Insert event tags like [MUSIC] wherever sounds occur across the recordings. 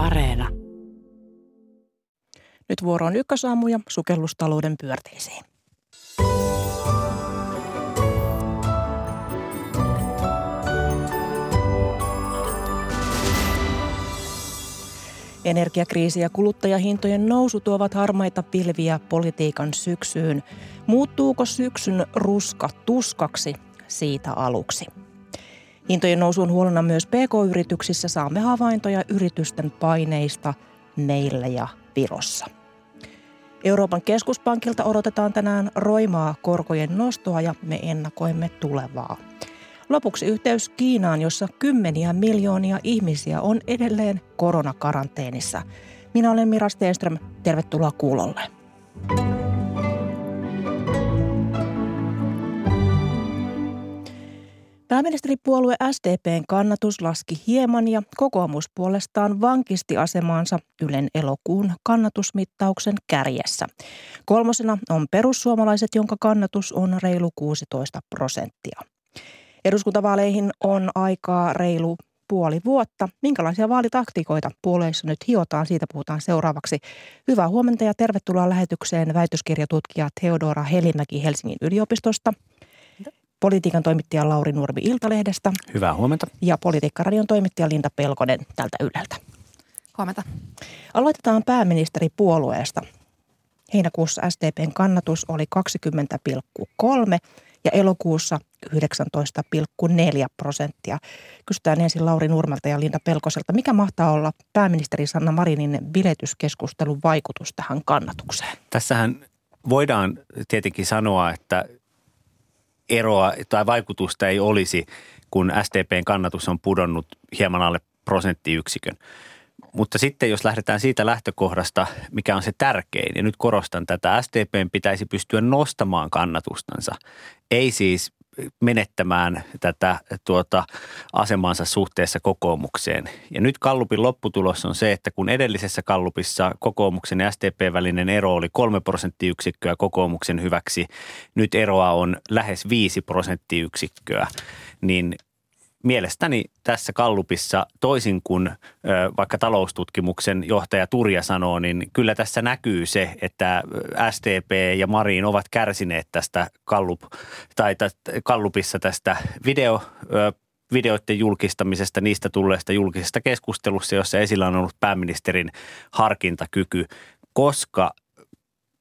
Areena. Nyt vuoro on ykkösaamu ja sukellustalouden pyörteisiin. Energiakriisi ja kuluttajahintojen nousu tuovat harmaita pilviä politiikan syksyyn. Muuttuuko syksyn ruska tuskaksi siitä aluksi? Hintojen nousu on huolena myös PK-yrityksissä. Saamme havaintoja yritysten paineista meillä ja Virossa. Euroopan keskuspankilta odotetaan tänään roimaa korkojen nostoa ja me ennakoimme tulevaa. Lopuksi yhteys Kiinaan, jossa kymmeniä miljoonia ihmisiä on edelleen koronakaranteenissa. Minä olen Mira Stenström. Tervetuloa kuulolle. Pääministeripuolue SDPn kannatus laski hieman ja kokoomus puolestaan vankisti asemaansa Ylen elokuun kannatusmittauksen kärjessä. Kolmosena on perussuomalaiset, jonka kannatus on reilu 16 prosenttia. Eduskuntavaaleihin on aikaa reilu puoli vuotta. Minkälaisia vaalitaktiikoita puolueissa nyt hiotaan, siitä puhutaan seuraavaksi. Hyvää huomenta ja tervetuloa lähetykseen väitöskirjatutkija Theodora Helimäki Helsingin yliopistosta. Politiikan toimittaja Lauri Nurmi Iltalehdestä. Hyvää huomenta. Ja Politiikkaradion toimittaja Linda Pelkonen tältä Yleltä. Huomenta. Aloitetaan pääministeripuolueesta. Heinäkuussa SDPn kannatus oli 20,3 ja elokuussa 19,4 prosenttia. Kysytään ensin Lauri Nurmelta ja Linda Pelkoselta. Mikä mahtaa olla pääministeri Sanna Marinin biletyskeskustelun vaikutus tähän kannatukseen? Tässähän voidaan tietenkin sanoa, että eroa tai vaikutusta ei olisi, kun SDPn kannatus on pudonnut hieman alle prosenttiyksikön. Mutta sitten jos lähdetään siitä lähtökohdasta, mikä on se tärkein, ja nyt korostan tätä, SDPn pitäisi pystyä nostamaan kannatustansa. Ei siis menettämään tätä tuota, asemansa suhteessa kokoomukseen. Ja nyt Kallupin lopputulos on se, että kun edellisessä Kallupissa kokoomuksen ja SDP välinen ero oli kolme prosenttiyksikköä kokoomuksen hyväksi, nyt eroa on lähes viisi prosenttiyksikköä, niin mielestäni tässä kallupissa toisin kuin vaikka taloustutkimuksen johtaja Turja sanoo, niin kyllä tässä näkyy se, että STP ja Marin ovat kärsineet tästä kallup, tai kallupissa tästä video videoiden julkistamisesta, niistä tulleesta julkisesta keskustelussa, jossa esillä on ollut pääministerin harkintakyky, koska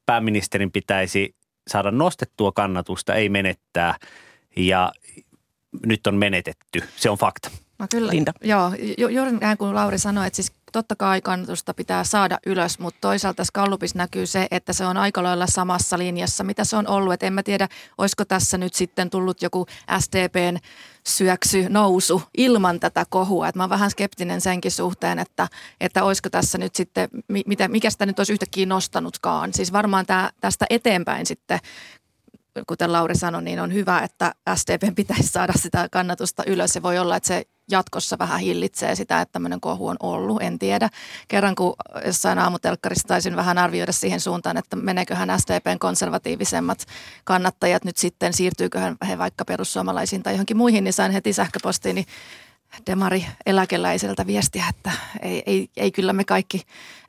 pääministerin pitäisi saada nostettua kannatusta, ei menettää. Ja nyt on menetetty. Se on fakta. No kyllä, Linda. joo. Juuri näin kuin Lauri sanoi, että siis totta kai kannatusta pitää saada ylös, mutta toisaalta Skallupissa näkyy se, että se on aika lailla samassa linjassa, mitä se on ollut. Et en mä tiedä, olisiko tässä nyt sitten tullut joku STPn syöksy nousu ilman tätä kohua. Et mä oon vähän skeptinen senkin suhteen, että, että olisiko tässä nyt sitten, mitä, mikä sitä nyt olisi yhtäkkiä nostanutkaan. Siis varmaan tää, tästä eteenpäin sitten kuten Lauri sanoi, niin on hyvä, että SDP pitäisi saada sitä kannatusta ylös. Se voi olla, että se jatkossa vähän hillitsee sitä, että tämmöinen kohu on ollut, en tiedä. Kerran kun jossain aamutelkkarissa taisin vähän arvioida siihen suuntaan, että meneeköhän SDPn konservatiivisemmat kannattajat nyt sitten, siirtyyköhän he vaikka perussuomalaisiin tai johonkin muihin, niin sain heti sähköpostiin, niin demari eläkeläiseltä viestiä, että ei, ei, ei kyllä me kaikki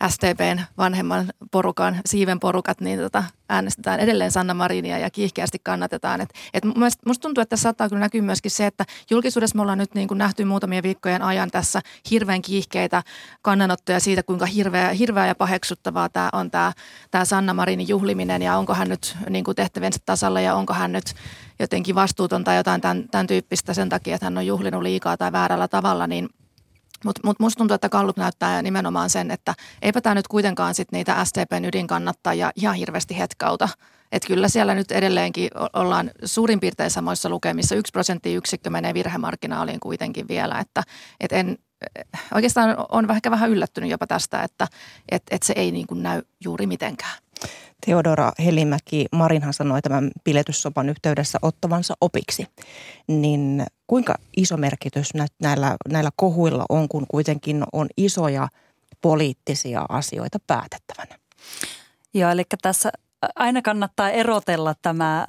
STPn vanhemman porukan, siiven porukat, niin tota, äänestetään edelleen Sanna Marinia ja kiihkeästi kannatetaan. Et, et musta tuntuu, että tässä saattaa kyllä näkyä myöskin se, että julkisuudessa me ollaan nyt niin kuin nähty muutamia viikkojen ajan tässä hirveän kiihkeitä kannanottoja siitä, kuinka hirveä, hirveä ja paheksuttavaa tämä on tämä, tämä Sanna Marinin juhliminen ja onko hän nyt niin kuin tehtävänsä tasalla ja onko hän nyt jotenkin vastuuton tai jotain tämän, tämän tyyppistä sen takia, että hän on juhlinut liikaa tai väärällä tavalla, niin mutta mut musta tuntuu, että Kallup näyttää nimenomaan sen, että eipä tämä nyt kuitenkaan sit niitä STPn ydinkannattajia ihan hirveästi hetkauta. Että kyllä siellä nyt edelleenkin ollaan suurin piirtein samoissa lukemissa. Yksi prosenttiyksikkö menee virhemarkkinaaliin kuitenkin vielä, että et en, oikeastaan on ehkä vähän yllättynyt jopa tästä, että et, et se ei niin kuin näy juuri mitenkään. Theodora Helimäki, Marinhan sanoi tämän piletyssopan yhteydessä ottavansa opiksi. Niin kuinka iso merkitys näillä, näillä kohuilla on, kun kuitenkin on isoja poliittisia asioita päätettävänä? Joo, eli tässä aina kannattaa erotella tämä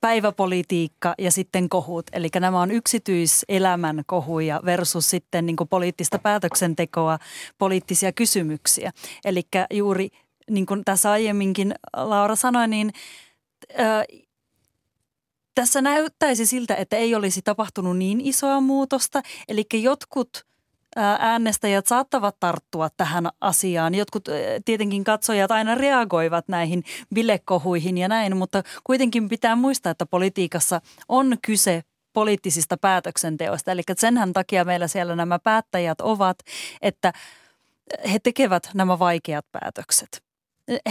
päiväpolitiikka ja sitten kohut. Eli nämä on yksityiselämän kohuja versus sitten niin poliittista päätöksentekoa, poliittisia kysymyksiä. Eli juuri niin kuin tässä aiemminkin Laura sanoi, niin ää, tässä näyttäisi siltä, että ei olisi tapahtunut niin isoa muutosta. Eli jotkut – äänestäjät saattavat tarttua tähän asiaan. Jotkut tietenkin katsojat aina reagoivat näihin bilekohuihin ja näin, mutta kuitenkin pitää muistaa, että politiikassa on kyse poliittisista päätöksenteoista. Eli senhän takia meillä siellä nämä päättäjät ovat, että he tekevät nämä vaikeat päätökset.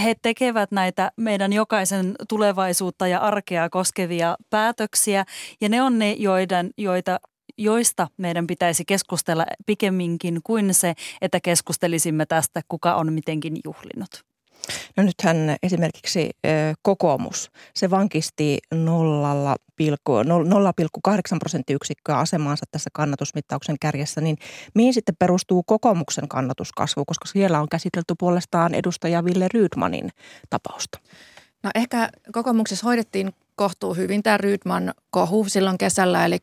He tekevät näitä meidän jokaisen tulevaisuutta ja arkea koskevia päätöksiä ja ne on ne, joiden, joita joista meidän pitäisi keskustella pikemminkin kuin se, että keskustelisimme tästä, kuka on mitenkin juhlinut. No nythän esimerkiksi kokoomus, se vankisti 0,8 prosenttiyksikköä asemaansa tässä kannatusmittauksen kärjessä, niin mihin sitten perustuu kokoomuksen kannatuskasvu, koska siellä on käsitelty puolestaan edustaja Ville Rydmanin tapausta? No ehkä kokoomuksessa hoidettiin kohtuu hyvin tämä Rydman kohu silloin kesällä, eli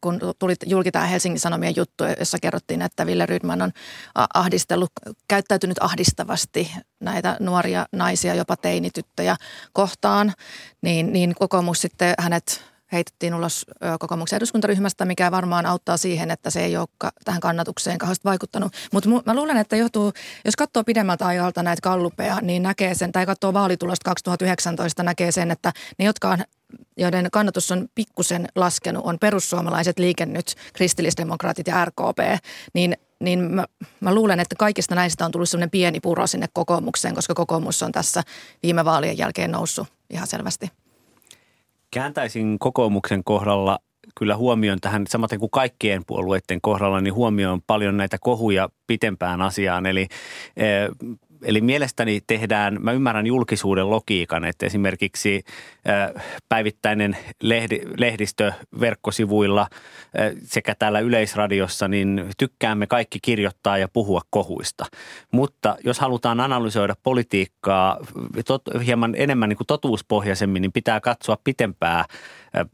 kun tuli julki tämä Helsingin Sanomien juttu, jossa kerrottiin, että Ville Rydman on ahdistellut, käyttäytynyt ahdistavasti näitä nuoria naisia, jopa teinityttöjä kohtaan, niin, niin kokoomus sitten hänet heitettiin ulos kokoomuksen eduskuntaryhmästä, mikä varmaan auttaa siihen, että se ei ole tähän kannatukseen kauheasti vaikuttanut. Mutta mä luulen, että johtuu, jos katsoo pidemmältä ajalta näitä kallupeja, niin näkee sen, tai katsoo vaalitulosta 2019, näkee sen, että ne, jotka on joiden kannatus on pikkusen laskenut, on perussuomalaiset, liikennyt, kristillisdemokraatit ja RKP, niin, niin mä, mä luulen, että kaikista näistä on tullut sellainen pieni puro sinne kokoomukseen, koska kokoomus on tässä viime vaalien jälkeen noussut ihan selvästi. Kääntäisin kokoomuksen kohdalla kyllä huomioon tähän, samaten kuin kaikkien puolueiden kohdalla, niin huomioon paljon näitä kohuja pitempään asiaan. Eli eh, eli mielestäni tehdään, mä ymmärrän julkisuuden logiikan, että esimerkiksi päivittäinen lehdi, lehdistö verkkosivuilla sekä täällä yleisradiossa, niin tykkäämme kaikki kirjoittaa ja puhua kohuista. Mutta jos halutaan analysoida politiikkaa tot, hieman enemmän niin kuin totuuspohjaisemmin, niin pitää katsoa pitempää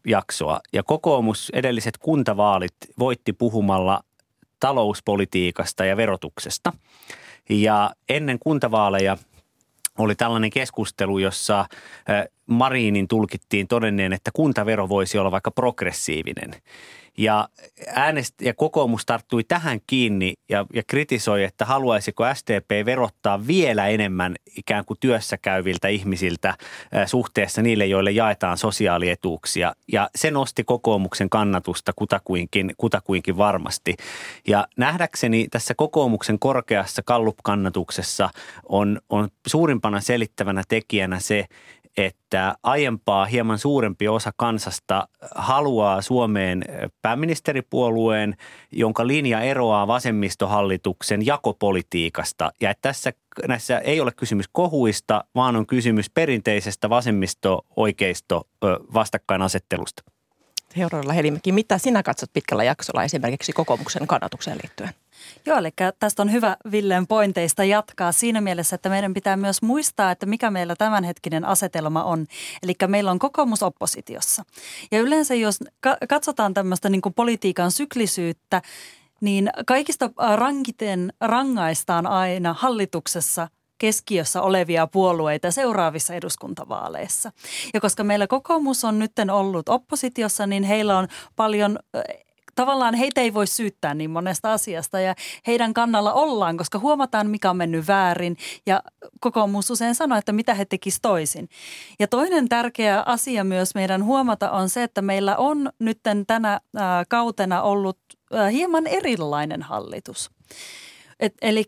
jaksoa. Ja kokoomus edelliset kuntavaalit voitti puhumalla talouspolitiikasta ja verotuksesta – ja ennen kuntavaaleja oli tällainen keskustelu, jossa Marinin tulkittiin todenneen, että kuntavero voisi olla vaikka progressiivinen. Ja, äänest- ja kokoomus tarttui tähän kiinni ja, ja kritisoi, että haluaisiko SDP verottaa vielä enemmän ikään kuin työssä käyviltä ihmisiltä suhteessa niille, joille jaetaan sosiaalietuuksia. Ja se nosti kokoomuksen kannatusta kutakuinkin, kutakuinkin varmasti. Ja nähdäkseni tässä kokoomuksen korkeassa kallup-kannatuksessa on, on suurimpana selittävänä tekijänä se, että aiempaa hieman suurempi osa kansasta haluaa Suomeen pääministeripuolueen, jonka linja eroaa vasemmistohallituksen jakopolitiikasta. Ja että tässä näissä ei ole kysymys kohuista, vaan on kysymys perinteisestä vasemmisto-oikeisto vastakkainasettelusta. Heuralla Helimäki, mitä sinä katsot pitkällä jaksolla esimerkiksi kokoomuksen kannatukseen liittyen? Joo, eli tästä on hyvä Villen pointeista jatkaa siinä mielessä, että meidän pitää myös muistaa, että mikä meillä tämänhetkinen asetelma on. Eli meillä on kokoomus oppositiossa. Ja yleensä jos katsotaan tämmöistä niin politiikan syklisyyttä, niin kaikista rankiten rangaistaan aina hallituksessa keskiössä olevia puolueita seuraavissa eduskuntavaaleissa. Ja koska meillä kokoomus on nyt ollut oppositiossa, niin heillä on paljon tavallaan heitä ei voi syyttää niin monesta asiasta ja heidän kannalla ollaan, koska huomataan, mikä on mennyt väärin ja kokoomus usein sanoo, että mitä he tekisivät toisin. Ja toinen tärkeä asia myös meidän huomata on se, että meillä on nyt tänä kautena ollut hieman erilainen hallitus. Eli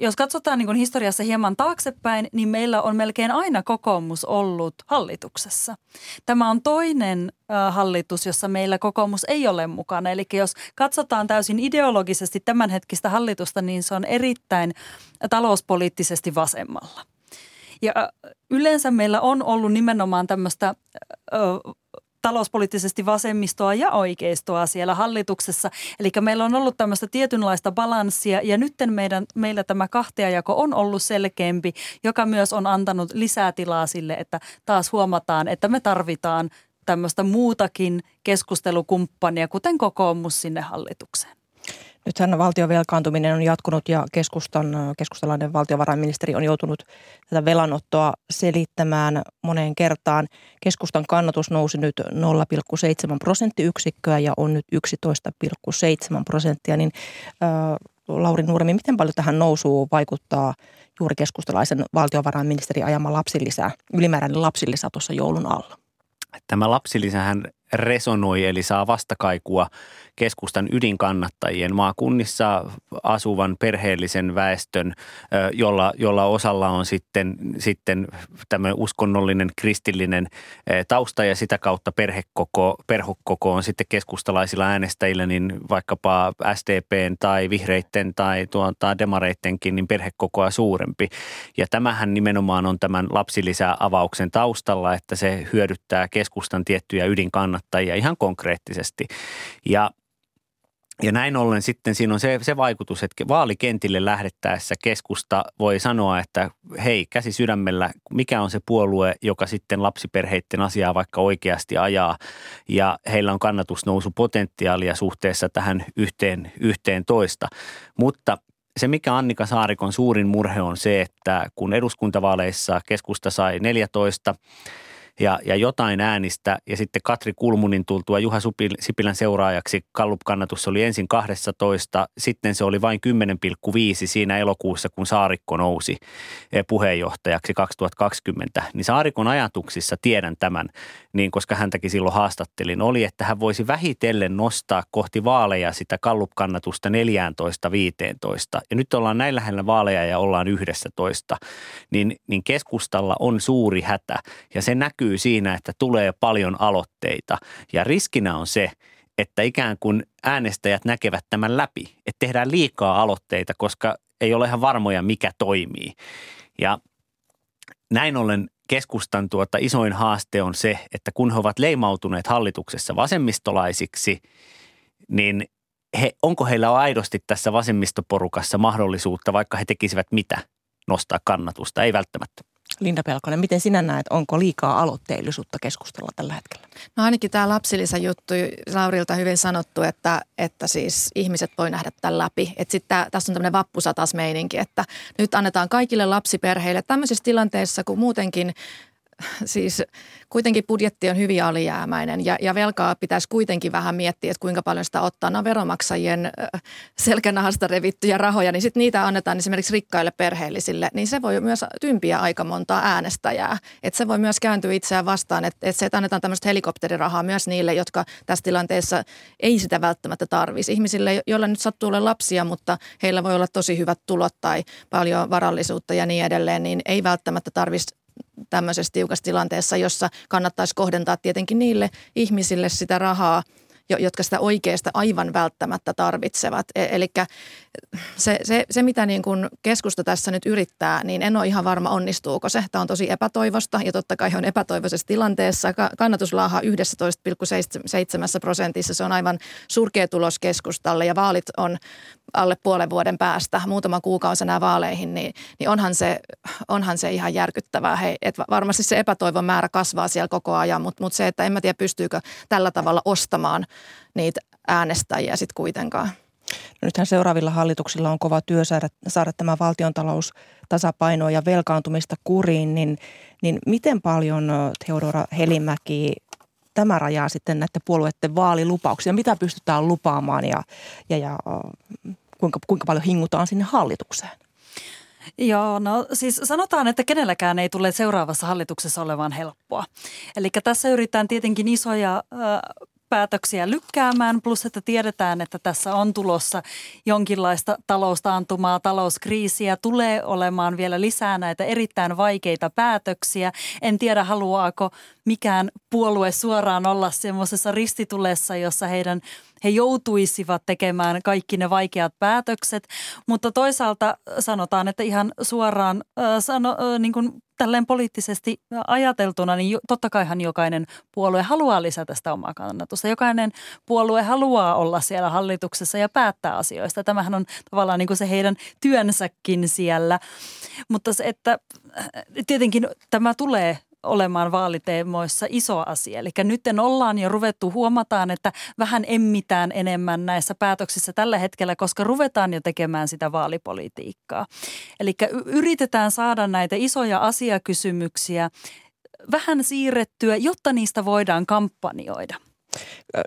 jos katsotaan niin historiassa hieman taaksepäin, niin meillä on melkein aina kokoomus ollut hallituksessa. Tämä on toinen hallitus, jossa meillä kokoomus ei ole mukana. Eli jos katsotaan täysin ideologisesti tämänhetkistä hallitusta, niin se on erittäin talouspoliittisesti vasemmalla. Ja yleensä meillä on ollut nimenomaan tämmöistä talouspoliittisesti vasemmistoa ja oikeistoa siellä hallituksessa. Eli meillä on ollut tämmöistä tietynlaista balanssia ja nyt meidän, meillä tämä kahtiajako on ollut selkeämpi, joka myös on antanut lisää tilaa sille, että taas huomataan, että me tarvitaan tämmöistä muutakin keskustelukumppania, kuten kokoomus sinne hallitukseen. Nythän valtion velkaantuminen on jatkunut ja keskustan, keskustalainen valtiovarainministeri on joutunut tätä velanottoa selittämään moneen kertaan. Keskustan kannatus nousi nyt 0,7 prosenttiyksikköä ja on nyt 11,7 prosenttia. Niin, äh, Lauri Nuoremi, miten paljon tähän nousuun vaikuttaa juuri keskustalaisen valtiovarainministeri ajama lapsilisä, ylimääräinen lapsilisä tuossa joulun alla? Tämä lapsilisähän resonoi eli saa vastakaikua keskustan ydinkannattajien maakunnissa asuvan perheellisen väestön, jolla, jolla osalla on sitten, sitten tämmöinen uskonnollinen kristillinen tausta ja sitä kautta perhekoko, perhekoko on sitten keskustalaisilla äänestäjillä niin vaikkapa SDPn tai vihreitten tai tuota demareittenkin niin perhekokoa suurempi. Ja tämähän nimenomaan on tämän lapsilisäavauksen taustalla, että se hyödyttää keskustan tiettyjä ydinkannattajia ihan konkreettisesti. Ja ja näin ollen sitten siinä on se, se vaikutus, että vaalikentille lähdettäessä keskusta voi sanoa, että hei käsi sydämellä, mikä on se puolue, joka sitten lapsiperheiden asiaa vaikka oikeasti ajaa ja heillä on kannatusnousupotentiaalia suhteessa tähän yhteen, yhteen toista. Mutta se, mikä Annika Saarikon suurin murhe on se, että kun eduskuntavaaleissa keskusta sai 14 ja, ja jotain äänistä. Ja sitten Katri Kulmunin tultua Juha Sipilän seuraajaksi Kallup-kannatus oli ensin 12, sitten se oli vain 10,5 siinä elokuussa, kun Saarikko nousi eh, puheenjohtajaksi 2020. Niin Saarikon ajatuksissa tiedän tämän, niin koska häntäkin silloin haastattelin, oli, että hän voisi vähitellen nostaa kohti vaaleja sitä Kallup-kannatusta 14-15. Ja nyt ollaan näin lähellä vaaleja ja ollaan 11. Niin, niin keskustalla on suuri hätä ja se näkyy näkyy siinä, että tulee paljon aloitteita. Ja riskinä on se, että ikään kuin äänestäjät näkevät tämän läpi, että tehdään liikaa aloitteita, koska ei ole ihan varmoja, mikä toimii. Ja näin ollen keskustan tuota isoin haaste on se, että kun he ovat leimautuneet hallituksessa vasemmistolaisiksi, niin he, onko heillä aidosti tässä vasemmistoporukassa mahdollisuutta, vaikka he tekisivät mitä, nostaa kannatusta? Ei välttämättä. Linda Pelkonen, miten sinä näet, onko liikaa aloitteellisuutta keskustella tällä hetkellä? No ainakin tämä lapsilisä juttu, Laurilta hyvin sanottu, että, että siis ihmiset voi nähdä tämän läpi. Että sitten tässä on tämmöinen vappusatas meininki, että nyt annetaan kaikille lapsiperheille tämmöisessä tilanteessa, kun muutenkin [LAUGHS] siis kuitenkin budjetti on hyvin alijäämäinen ja, ja velkaa pitäisi kuitenkin vähän miettiä, että kuinka paljon sitä ottaa. Nämä veromaksajien selkänahasta revittyjä rahoja, niin sitten niitä annetaan esimerkiksi rikkaille perheellisille, niin se voi myös tympiä aika montaa äänestäjää. Että se voi myös kääntyä itseään vastaan, että, että se, että annetaan tämmöistä helikopterirahaa myös niille, jotka tässä tilanteessa ei sitä välttämättä tarvisi. Ihmisille, joilla nyt sattuu olla lapsia, mutta heillä voi olla tosi hyvät tulot tai paljon varallisuutta ja niin edelleen, niin ei välttämättä tarvitsisi tämmöisessä tiukassa tilanteessa, jossa kannattaisi kohdentaa tietenkin niille ihmisille sitä rahaa, jotka sitä oikeasta aivan välttämättä tarvitsevat. E- Eli se, se, se, mitä niin kuin keskusta tässä nyt yrittää, niin en ole ihan varma onnistuuko se. Tämä on tosi epätoivosta ja totta kai on epätoivoisessa tilanteessa. Kannatuslaaha 11,7 prosentissa, se on aivan surkea tulos keskustalle ja vaalit on alle puolen vuoden päästä, muutaman kuukausi nämä vaaleihin, niin, niin onhan, se, onhan se ihan järkyttävää. Hei, et varmasti se epätoivon määrä kasvaa siellä koko ajan, mutta, mutta se, että en mä tiedä pystyykö tällä tavalla ostamaan niitä äänestäjiä sitten kuitenkaan. Nythän seuraavilla hallituksilla on kova työ saada, saada tämä valtiontalous tasapainoa ja velkaantumista kuriin, niin, niin miten paljon Theodora Helimäki tämä rajaa sitten näiden puolueiden vaalilupauksia? Mitä pystytään lupaamaan ja, ja, ja kuinka, kuinka paljon hingutaan sinne hallitukseen? Joo, no siis sanotaan, että kenelläkään ei tule seuraavassa hallituksessa olevan helppoa. Eli tässä yritetään tietenkin isoja päätöksiä lykkäämään, plus että tiedetään, että tässä on tulossa jonkinlaista taloustaantumaa, talouskriisiä, tulee olemaan vielä lisää näitä erittäin vaikeita päätöksiä. En tiedä, haluaako mikään puolue suoraan olla semmoisessa ristitulessa, jossa heidän, he joutuisivat tekemään kaikki ne vaikeat päätökset, mutta toisaalta sanotaan, että ihan suoraan sano, niin kuin tälleen poliittisesti ajateltuna, niin totta kaihan jokainen puolue haluaa lisätä sitä omaa kannatusta. Jokainen puolue haluaa olla siellä hallituksessa ja päättää asioista. Tämähän on tavallaan niin kuin se heidän työnsäkin siellä. Mutta se, että tietenkin tämä tulee olemaan vaaliteemoissa iso asia. Eli nyt ollaan jo ruvettu, huomataan, että vähän emmitään enemmän näissä päätöksissä tällä hetkellä, koska ruvetaan jo tekemään sitä vaalipolitiikkaa. Eli yritetään saada näitä isoja asiakysymyksiä vähän siirrettyä, jotta niistä voidaan kampanjoida.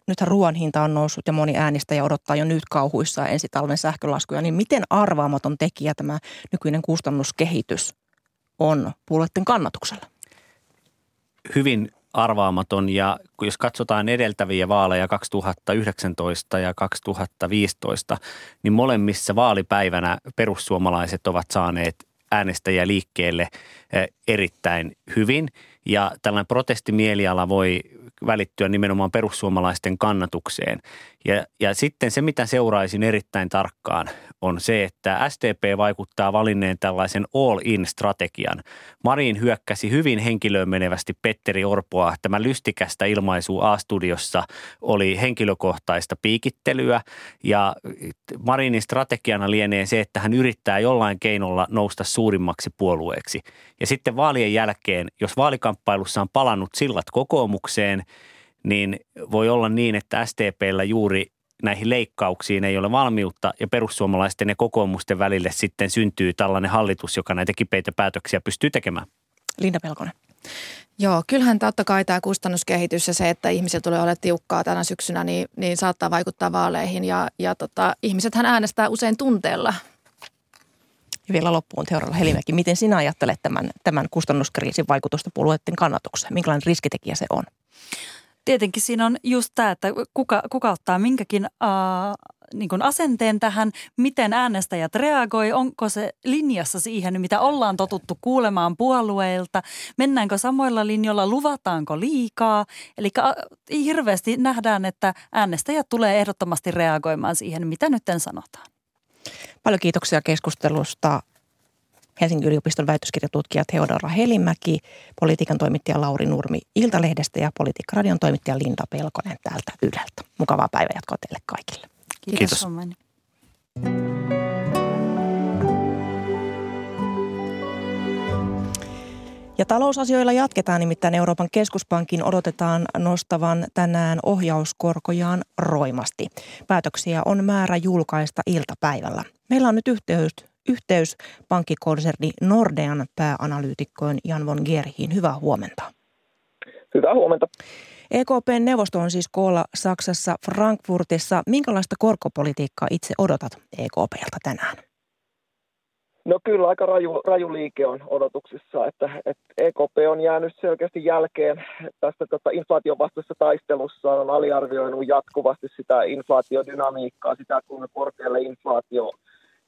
Nythän ruoan hinta on noussut ja moni äänestäjä odottaa jo nyt kauhuissa ensi talven sähkölaskuja. Niin miten arvaamaton tekijä tämä nykyinen kustannuskehitys on puolueiden kannatuksella? Hyvin arvaamaton ja jos katsotaan edeltäviä vaaleja 2019 ja 2015, niin molemmissa vaalipäivänä perussuomalaiset ovat saaneet äänestäjä liikkeelle eh, erittäin hyvin. Ja tällainen protestimieliala voi välittyä nimenomaan perussuomalaisten kannatukseen. Ja, ja sitten se, mitä seuraisin erittäin tarkkaan, on se, että SDP vaikuttaa valinneen tällaisen all-in-strategian. Marin hyökkäsi hyvin henkilöön menevästi Petteri Orpoa. Tämä lystikästä ilmaisu A-studiossa oli henkilökohtaista piikittelyä ja Marinin strategiana lienee se, että hän yrittää jollain keinolla nousta suurimmaksi puolueeksi. Ja sitten vaalien jälkeen, jos vaalikamppailussa on palannut sillat kokoomukseen, niin voi olla niin, että STPllä juuri näihin leikkauksiin ei ole valmiutta ja perussuomalaisten ja kokoomusten välille sitten syntyy tällainen hallitus, joka näitä kipeitä päätöksiä pystyy tekemään. Linda Pelkonen. Joo, kyllähän totta kai tämä kustannuskehitys ja se, että ihmisillä tulee olla tiukkaa tänä syksynä, niin, niin saattaa vaikuttaa vaaleihin. Ja, ja tota, ihmisethän äänestää usein tunteella. Ja vielä loppuun Teoralla Helimäki, miten sinä ajattelet tämän, tämän kustannuskriisin vaikutusta puolueiden kannatukseen? Minkälainen riskitekijä se on? Tietenkin siinä on just tämä, että kuka, kuka ottaa minkäkin äh, niin kuin asenteen tähän, miten äänestäjät reagoi, onko se linjassa siihen, mitä ollaan totuttu kuulemaan puolueilta, mennäänkö samoilla linjoilla, luvataanko liikaa. Eli hirveästi nähdään, että äänestäjät tulee ehdottomasti reagoimaan siihen, mitä nyt sanotaan. Paljon kiitoksia keskustelusta Helsingin yliopiston väitöskirjatutkija Theodora Helimäki, politiikan toimittaja Lauri Nurmi Iltalehdestä ja politiikkaradion toimittaja Linda Pelkonen täältä Yleltä. Mukavaa päivänjatkoa teille kaikille. Kiitos. Kiitos. Ja talousasioilla jatketaan, nimittäin Euroopan keskuspankin odotetaan nostavan tänään ohjauskorkojaan roimasti. Päätöksiä on määrä julkaista iltapäivällä. Meillä on nyt yhteys yhteys pankkikonserni Nordean pääanalyytikkoon Jan von Gerhiin. Hyvää huomenta. Hyvää huomenta. EKPn neuvosto on siis koolla Saksassa Frankfurtissa. Minkälaista korkopolitiikkaa itse odotat EKPltä tänään? No kyllä aika raju, raju liike on odotuksissa, että, että EKP on jäänyt selkeästi jälkeen tästä tota, inflaation vastaisessa taistelussa, on aliarvioinut jatkuvasti sitä inflaatiodynamiikkaa, sitä kuinka korkealle inflaatio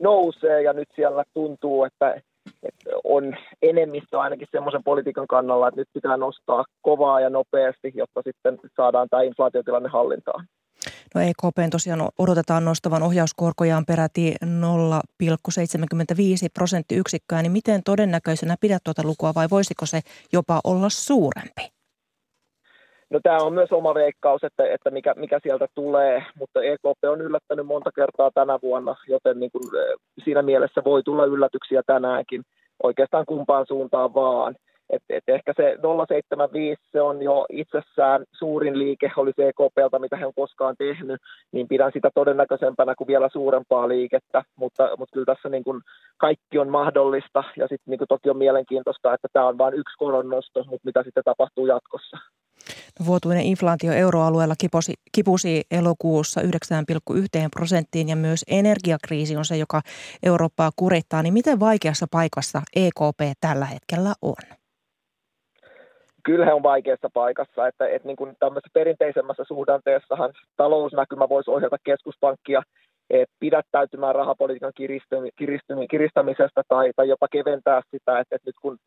nousee ja nyt siellä tuntuu, että, että on enemmistö ainakin semmoisen politiikan kannalla, että nyt pitää nostaa kovaa ja nopeasti, jotta sitten saadaan tämä inflaatiotilanne hallintaan. No EKP tosiaan odotetaan nostavan ohjauskorkojaan peräti 0,75 prosenttiyksikköä, niin miten todennäköisenä pidät tuota lukua vai voisiko se jopa olla suurempi? No tämä on myös oma veikkaus, että, että mikä, mikä sieltä tulee, mutta EKP on yllättänyt monta kertaa tänä vuonna, joten niin kuin, siinä mielessä voi tulla yllätyksiä tänäänkin oikeastaan kumpaan suuntaan vaan. Et, et ehkä se 0,75 se on jo itsessään suurin liike, oli se EKPltä, mitä he on koskaan tehnyt, niin pidän sitä todennäköisempänä kuin vielä suurempaa liikettä, mutta, mutta kyllä tässä niin kuin kaikki on mahdollista ja sitten niin toki on mielenkiintoista, että tämä on vain yksi koronnosto, mutta mitä sitten tapahtuu jatkossa. Vuotuinen inflaatio euroalueella kipusi, kipusi elokuussa 9,1 prosenttiin ja myös energiakriisi on se, joka Eurooppaa kurittaa. Niin miten vaikeassa paikassa EKP tällä hetkellä on? Kyllä he on vaikeassa paikassa, että, että niin kuin tämmöisessä perinteisemmässä suhdanteessahan talousnäkymä voisi ohjata keskuspankkia pidättäytymään rahapolitiikan kiristämisestä tai, tai jopa keventää sitä, että, että nyt kun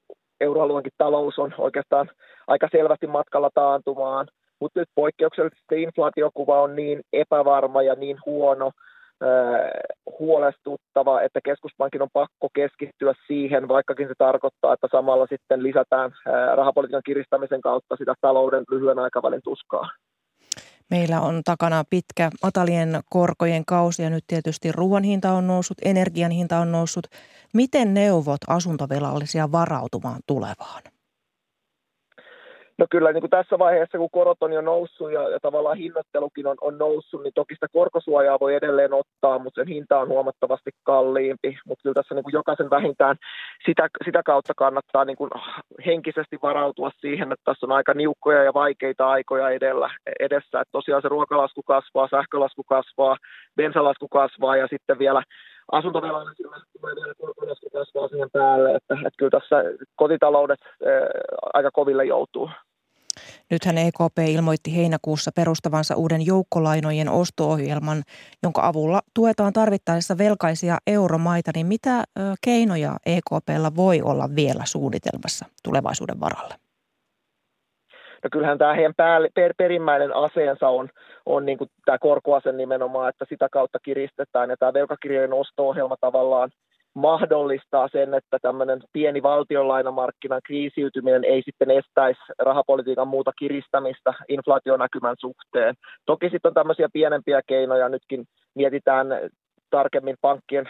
euroalueenkin talous on oikeastaan aika selvästi matkalla taantumaan, mutta nyt poikkeuksellisesti inflaatiokuva on niin epävarma ja niin huono, huolestuttava, että keskuspankin on pakko keskittyä siihen, vaikkakin se tarkoittaa, että samalla sitten lisätään rahapolitiikan kiristämisen kautta sitä talouden lyhyen aikavälin tuskaa. Meillä on takana pitkä matalien korkojen kausi ja nyt tietysti ruoan hinta on noussut, energian hinta on noussut. Miten neuvot asuntovelallisia varautumaan tulevaan? No kyllä niin kuin tässä vaiheessa, kun korot on jo noussut ja, ja tavallaan hinnoittelukin on, on noussut, niin toki sitä korkosuojaa voi edelleen ottaa, mutta sen hinta on huomattavasti kalliimpi. Mutta kyllä tässä niin kuin jokaisen vähintään sitä, sitä kautta kannattaa niin kuin henkisesti varautua siihen, että tässä on aika niukkoja ja vaikeita aikoja edellä, edessä. Että tosiaan se ruokalasku kasvaa, sähkölasku kasvaa, bensalasku kasvaa ja sitten vielä korkolasku kasvaa siihen päälle, että, että kyllä tässä kotitaloudet ää, aika koville joutuu. Nythän EKP ilmoitti heinäkuussa perustavansa uuden joukkolainojen osto-ohjelman, jonka avulla tuetaan tarvittaessa velkaisia euromaita. Niin mitä keinoja EKPllä voi olla vielä suunnitelmassa tulevaisuuden varalle? No kyllähän tämä heidän päälle, per, perimmäinen aseensa on, on niin kuin tämä korkoase nimenomaan, että sitä kautta kiristetään. Ja tämä velkakirjojen osto-ohjelma tavallaan mahdollistaa sen, että tämmöinen pieni valtionlainamarkkinan kriisiytyminen ei sitten estäisi rahapolitiikan muuta kiristämistä inflaationäkymän suhteen. Toki sitten on tämmöisiä pienempiä keinoja, nytkin mietitään tarkemmin pankkien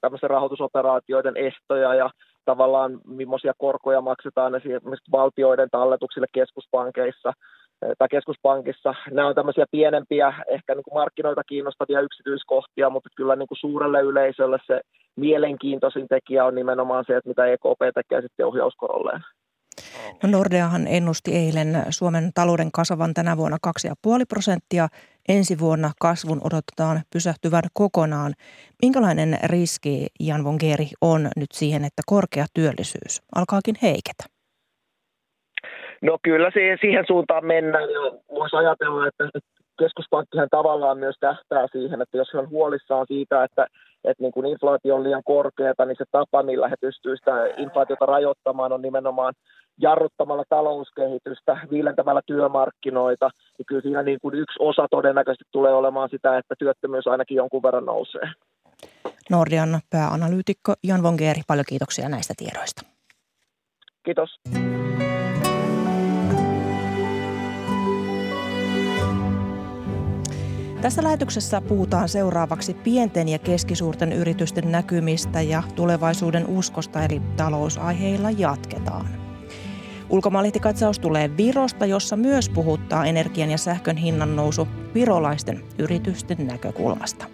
tämmöisen rahoitusoperaatioiden estoja ja tavallaan millaisia korkoja maksetaan esimerkiksi valtioiden talletuksille keskuspankeissa tai keskuspankissa. Nämä on tämmöisiä pienempiä, ehkä niin kuin markkinoita kiinnostavia yksityiskohtia, mutta kyllä niin kuin suurelle yleisölle se mielenkiintoisin tekijä on nimenomaan se, että mitä EKP tekee sitten ohjauskorolleen. No Nordeahan ennusti eilen Suomen talouden kasvavan tänä vuonna 2,5 prosenttia. Ensi vuonna kasvun odotetaan pysähtyvän kokonaan. Minkälainen riski, Jan von Geeri, on nyt siihen, että korkea työllisyys alkaakin heiketä? No kyllä siihen, siihen suuntaan mennään voisi ajatella, että keskuspankkihan tavallaan myös tähtää siihen, että jos he on huolissaan siitä, että, että niin kuin inflaatio on liian korkeata, niin se tapa, millä he pystyvät sitä inflaatiota rajoittamaan, on nimenomaan jarruttamalla talouskehitystä, viilentämällä työmarkkinoita, niin kyllä siinä niin kuin yksi osa todennäköisesti tulee olemaan sitä, että työttömyys ainakin jonkun verran nousee. Nordian pääanalyytikko Jan von Geeri, paljon kiitoksia näistä tiedoista. Kiitos. Tässä lähetyksessä puhutaan seuraavaksi pienten ja keskisuurten yritysten näkymistä ja tulevaisuuden uskosta, eli talousaiheilla jatketaan. Ulkomaalehtikatsaus tulee Virosta, jossa myös puhuttaa energian ja sähkön hinnan nousu virolaisten yritysten näkökulmasta.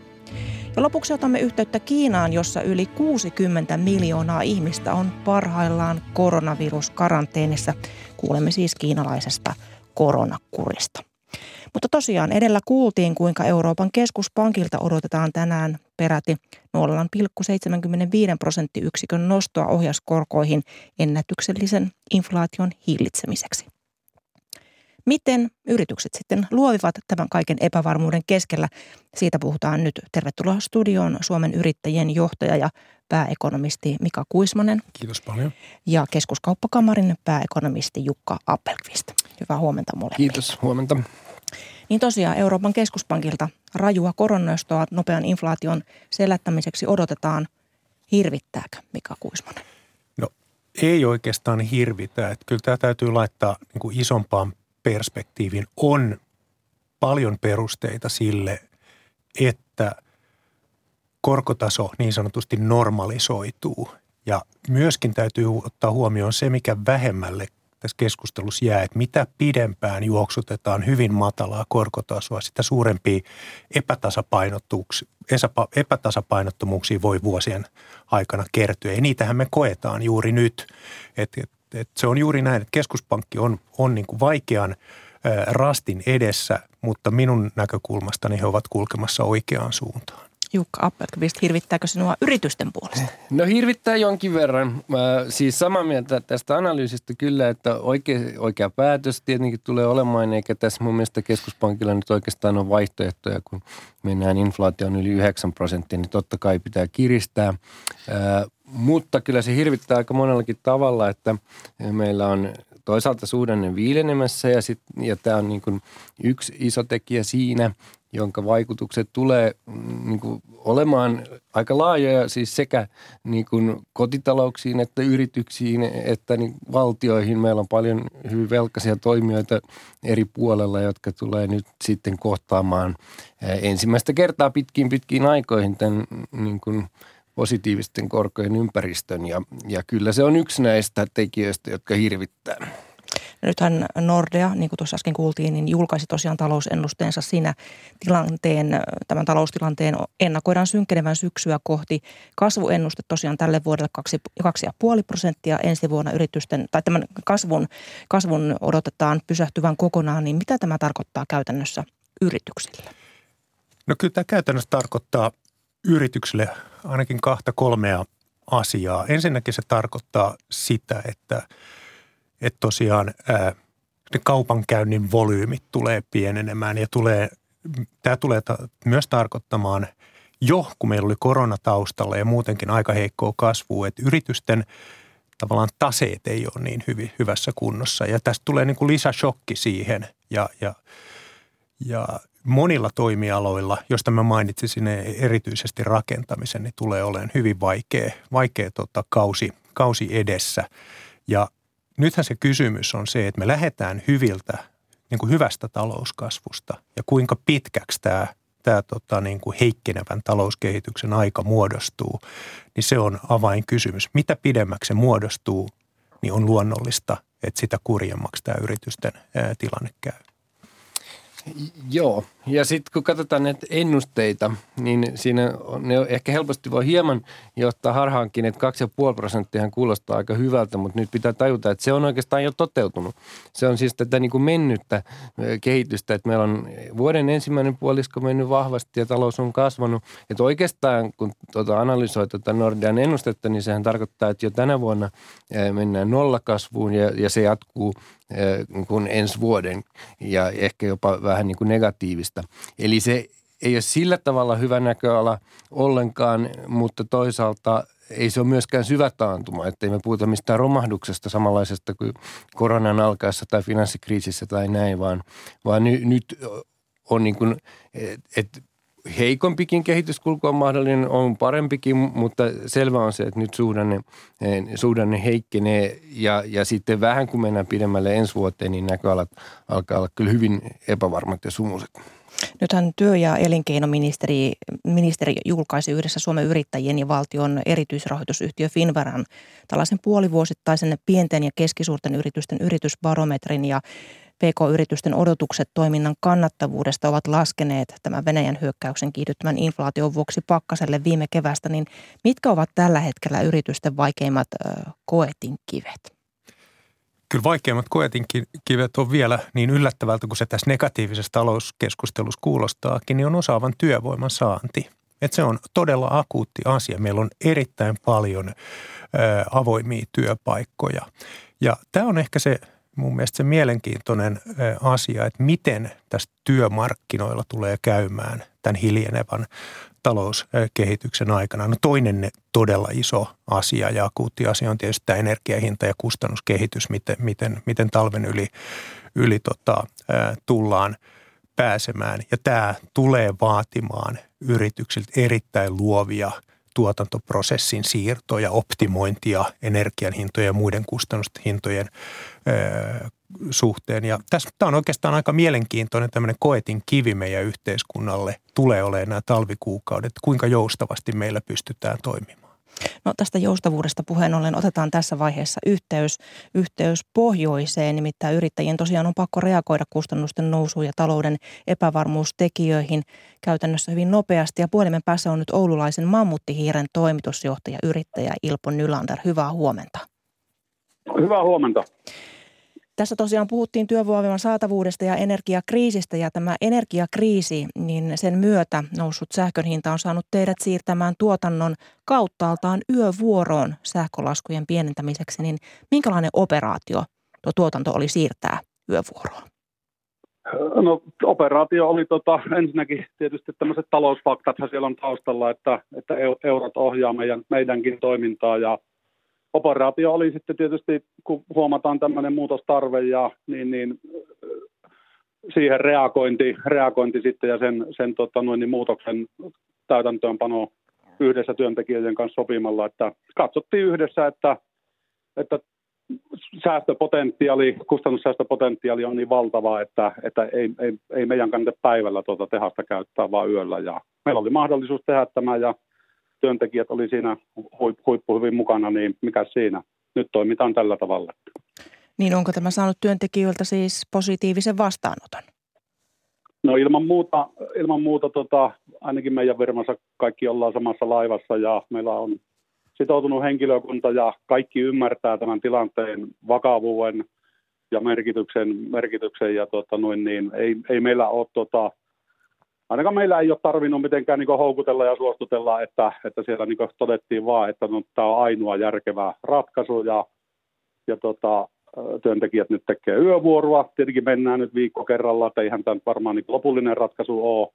Ja lopuksi otamme yhteyttä Kiinaan, jossa yli 60 miljoonaa ihmistä on parhaillaan koronaviruskaranteenissa. Kuulemme siis kiinalaisesta koronakurista. Mutta tosiaan edellä kuultiin, kuinka Euroopan keskuspankilta odotetaan tänään peräti 0,75 prosenttiyksikön nostoa ohjauskorkoihin ennätyksellisen inflaation hillitsemiseksi. Miten yritykset sitten luovivat tämän kaiken epävarmuuden keskellä? Siitä puhutaan nyt. Tervetuloa studioon Suomen yrittäjien johtaja ja pääekonomisti Mika Kuismanen. Kiitos paljon. Ja keskuskauppakamarin pääekonomisti Jukka Appelqvist. Hyvää huomenta molemmille. Kiitos, huomenta. Niin tosiaan Euroopan keskuspankilta rajua koronnostoa nopean inflaation selättämiseksi odotetaan. Hirvittääkö Mika Kuismanen? No ei oikeastaan hirvitä. Että kyllä tämä täytyy laittaa niin kuin isompaan perspektiivin. On paljon perusteita sille, että korkotaso niin sanotusti normalisoituu. Ja myöskin täytyy ottaa huomioon se, mikä vähemmälle tässä keskustelussa jää, että mitä pidempään juoksutetaan hyvin matalaa korkotasoa, sitä suurempia epätasapainottomuuksia voi vuosien aikana kertyä. Ja niitähän me koetaan juuri nyt. Et, et, et se on juuri näin, että keskuspankki on, on niin kuin vaikean rastin edessä, mutta minun näkökulmastani he ovat kulkemassa oikeaan suuntaan. Jukka Appelqvist, hirvittääkö sinua yritysten puolesta? No hirvittää jonkin verran. Mä siis samaa mieltä tästä analyysistä kyllä, että oikea, oikea päätös tietenkin tulee olemaan, eikä tässä mun mielestä keskuspankilla nyt oikeastaan ole vaihtoehtoja, kun mennään inflaation yli 9 prosenttia, niin totta kai pitää kiristää. mutta kyllä se hirvittää aika monellakin tavalla, että meillä on toisaalta suhdanne viilenemässä ja, sit, ja tämä on niin kuin yksi iso tekijä siinä, jonka vaikutukset tulee mm, niin kuin olemaan aika laajoja siis sekä niin kuin kotitalouksiin että yrityksiin että niin valtioihin. Meillä on paljon hyvin velkaisia toimijoita eri puolella, jotka tulee nyt sitten kohtaamaan ensimmäistä kertaa pitkiin pitkiin aikoihin tämän niin kuin positiivisten korkojen ympäristön ja, ja kyllä se on yksi näistä tekijöistä, jotka hirvittää. Nythän Nordea, niin kuin tuossa äsken kuultiin, niin julkaisi tosiaan talousennusteensa siinä tilanteen, tämän taloustilanteen ennakoidaan synkkenevän syksyä kohti. Kasvuennuste tosiaan tälle vuodelle 2,5 prosenttia ensi vuonna yritysten, tai tämän kasvun, kasvun odotetaan pysähtyvän kokonaan, niin mitä tämä tarkoittaa käytännössä yrityksille? No kyllä tämä käytännössä tarkoittaa yrityksille ainakin kahta kolmea asiaa. Ensinnäkin se tarkoittaa sitä, että – että tosiaan ää, ne kaupankäynnin volyymit tulee pienenemään ja tulee, tämä tulee ta- myös tarkoittamaan jo, kun meillä oli korona taustalla ja muutenkin aika heikkoa kasvua, että yritysten tavallaan taseet ei ole niin hyvin, hyvässä kunnossa. Ja tästä tulee niin kuin lisäshokki siihen ja, ja, ja monilla toimialoilla, josta mä mainitsisin erityisesti rakentamisen, niin tulee olemaan hyvin vaikea, vaikea tota, kausi, kausi edessä. Ja nythän se kysymys on se, että me lähdetään hyviltä, niin kuin hyvästä talouskasvusta ja kuinka pitkäksi tämä, tämä tota, niin kuin heikkenevän talouskehityksen aika muodostuu, niin se on avainkysymys. Mitä pidemmäksi se muodostuu, niin on luonnollista, että sitä kurjemmaksi tämä yritysten tilanne käy. Joo, ja sitten kun katsotaan näitä ennusteita, niin siinä on, ne ehkä helposti voi hieman johtaa harhaankin, että 2,5 prosenttia kuulostaa aika hyvältä, mutta nyt pitää tajuta, että se on oikeastaan jo toteutunut. Se on siis tätä niin kuin mennyttä kehitystä, että meillä on vuoden ensimmäinen puolisko mennyt vahvasti ja talous on kasvanut. Että oikeastaan kun tuota analysoi tuota Nordean ennustetta, niin sehän tarkoittaa, että jo tänä vuonna mennään nollakasvuun ja, ja se jatkuu kuin ensi vuoden ja ehkä jopa vähän niin kuin negatiivista. Eli se ei ole sillä tavalla hyvä näköala ollenkaan, mutta toisaalta ei se ole myöskään syvä taantuma, ettei me puhuta mistään romahduksesta samanlaisesta kuin koronan alkaessa tai finanssikriisissä tai näin, vaan, vaan ny, nyt on niin kuin, että heikompikin kehityskulku on mahdollinen, on parempikin, mutta selvä on se, että nyt suhdanne, suhdanne heikkenee ja, ja sitten vähän kun mennään pidemmälle ensi vuoteen, niin näköalat alkaa olla kyllä hyvin epävarmat ja sumuset. Nythän työ- ja elinkeinoministeri ministeri julkaisi yhdessä Suomen yrittäjien ja valtion erityisrahoitusyhtiö Finveran tällaisen puolivuosittaisen pienten ja keskisuurten yritysten yritysbarometrin ja PK-yritysten odotukset toiminnan kannattavuudesta ovat laskeneet tämän Venäjän hyökkäyksen kiihdyttämän inflaation vuoksi pakkaselle viime kevästä, niin mitkä ovat tällä hetkellä yritysten vaikeimmat koetin kivet? Kyllä vaikeimmat koetin kivet on vielä niin yllättävältä kuin se tässä negatiivisessa talouskeskustelussa kuulostaakin, niin on osaavan työvoiman saanti. Et se on todella akuutti asia. Meillä on erittäin paljon ö, avoimia työpaikkoja. Ja tämä on ehkä se mun mielestä se mielenkiintoinen asia, että miten tässä työmarkkinoilla tulee käymään tämän hiljenevän talouskehityksen aikana. No toinen todella iso asia ja akuutti asia on tietysti tämä energiahinta ja kustannuskehitys, miten, miten, miten talven yli, yli tota, tullaan pääsemään. Ja tämä tulee vaatimaan yrityksiltä erittäin luovia – tuotantoprosessin siirtoja, optimointia energian hintojen ja muiden kustannushintojen suhteen. Ja tässä tämä on oikeastaan aika mielenkiintoinen tämmöinen koetin kivi meidän yhteiskunnalle tulee olemaan nämä talvikuukaudet, kuinka joustavasti meillä pystytään toimimaan. No tästä joustavuudesta puheen ollen otetaan tässä vaiheessa yhteys, yhteys pohjoiseen, nimittäin yrittäjien tosiaan on pakko reagoida kustannusten nousuun ja talouden epävarmuustekijöihin käytännössä hyvin nopeasti. Ja puhelimen päässä on nyt oululaisen mammuttihiiren toimitusjohtaja, yrittäjä Ilpo Nylander. Hyvää huomenta. Hyvää huomenta. Tässä tosiaan puhuttiin työvoiman saatavuudesta ja energiakriisistä ja tämä energiakriisi, niin sen myötä noussut sähkön hinta on saanut teidät siirtämään tuotannon kauttaaltaan yövuoroon sähkölaskujen pienentämiseksi, niin minkälainen operaatio tuo tuotanto oli siirtää yövuoroon? No operaatio oli tota, ensinnäkin tietysti tämmöiset talousfaktathan siellä on taustalla, että, että eurot ohjaa meidän, meidänkin toimintaa ja operaatio oli sitten tietysti, kun huomataan tämmöinen muutostarve ja niin, niin siihen reagointi, reagointi sitten ja sen, sen tota, noin, niin muutoksen täytäntöönpano yhdessä työntekijöiden kanssa sopimalla, että katsottiin yhdessä, että, että säästöpotentiaali, kustannussäästöpotentiaali on niin valtava, että, että ei, ei, ei meidän kannata päivällä tuota tehasta käyttää, vaan yöllä. Ja meillä oli mahdollisuus tehdä tämä ja työntekijät oli siinä huippu hyvin mukana, niin mikä siinä? Nyt toimitaan tällä tavalla. Niin onko tämä saanut työntekijöiltä siis positiivisen vastaanoton? No ilman muuta, ilman muuta tota, ainakin meidän firmassa kaikki ollaan samassa laivassa ja meillä on sitoutunut henkilökunta ja kaikki ymmärtää tämän tilanteen vakavuuden ja merkityksen, merkityksen ja tota, noin, niin ei, ei meillä ole tota, ainakaan meillä ei ole tarvinnut mitenkään niin houkutella ja suostutella, että, että siellä niin todettiin vaan, että no, tämä on ainoa järkevä ratkaisu ja, ja tota, työntekijät nyt tekee yövuoroa. Tietenkin mennään nyt viikko kerralla, että eihän tämä varmaan niin lopullinen ratkaisu ole,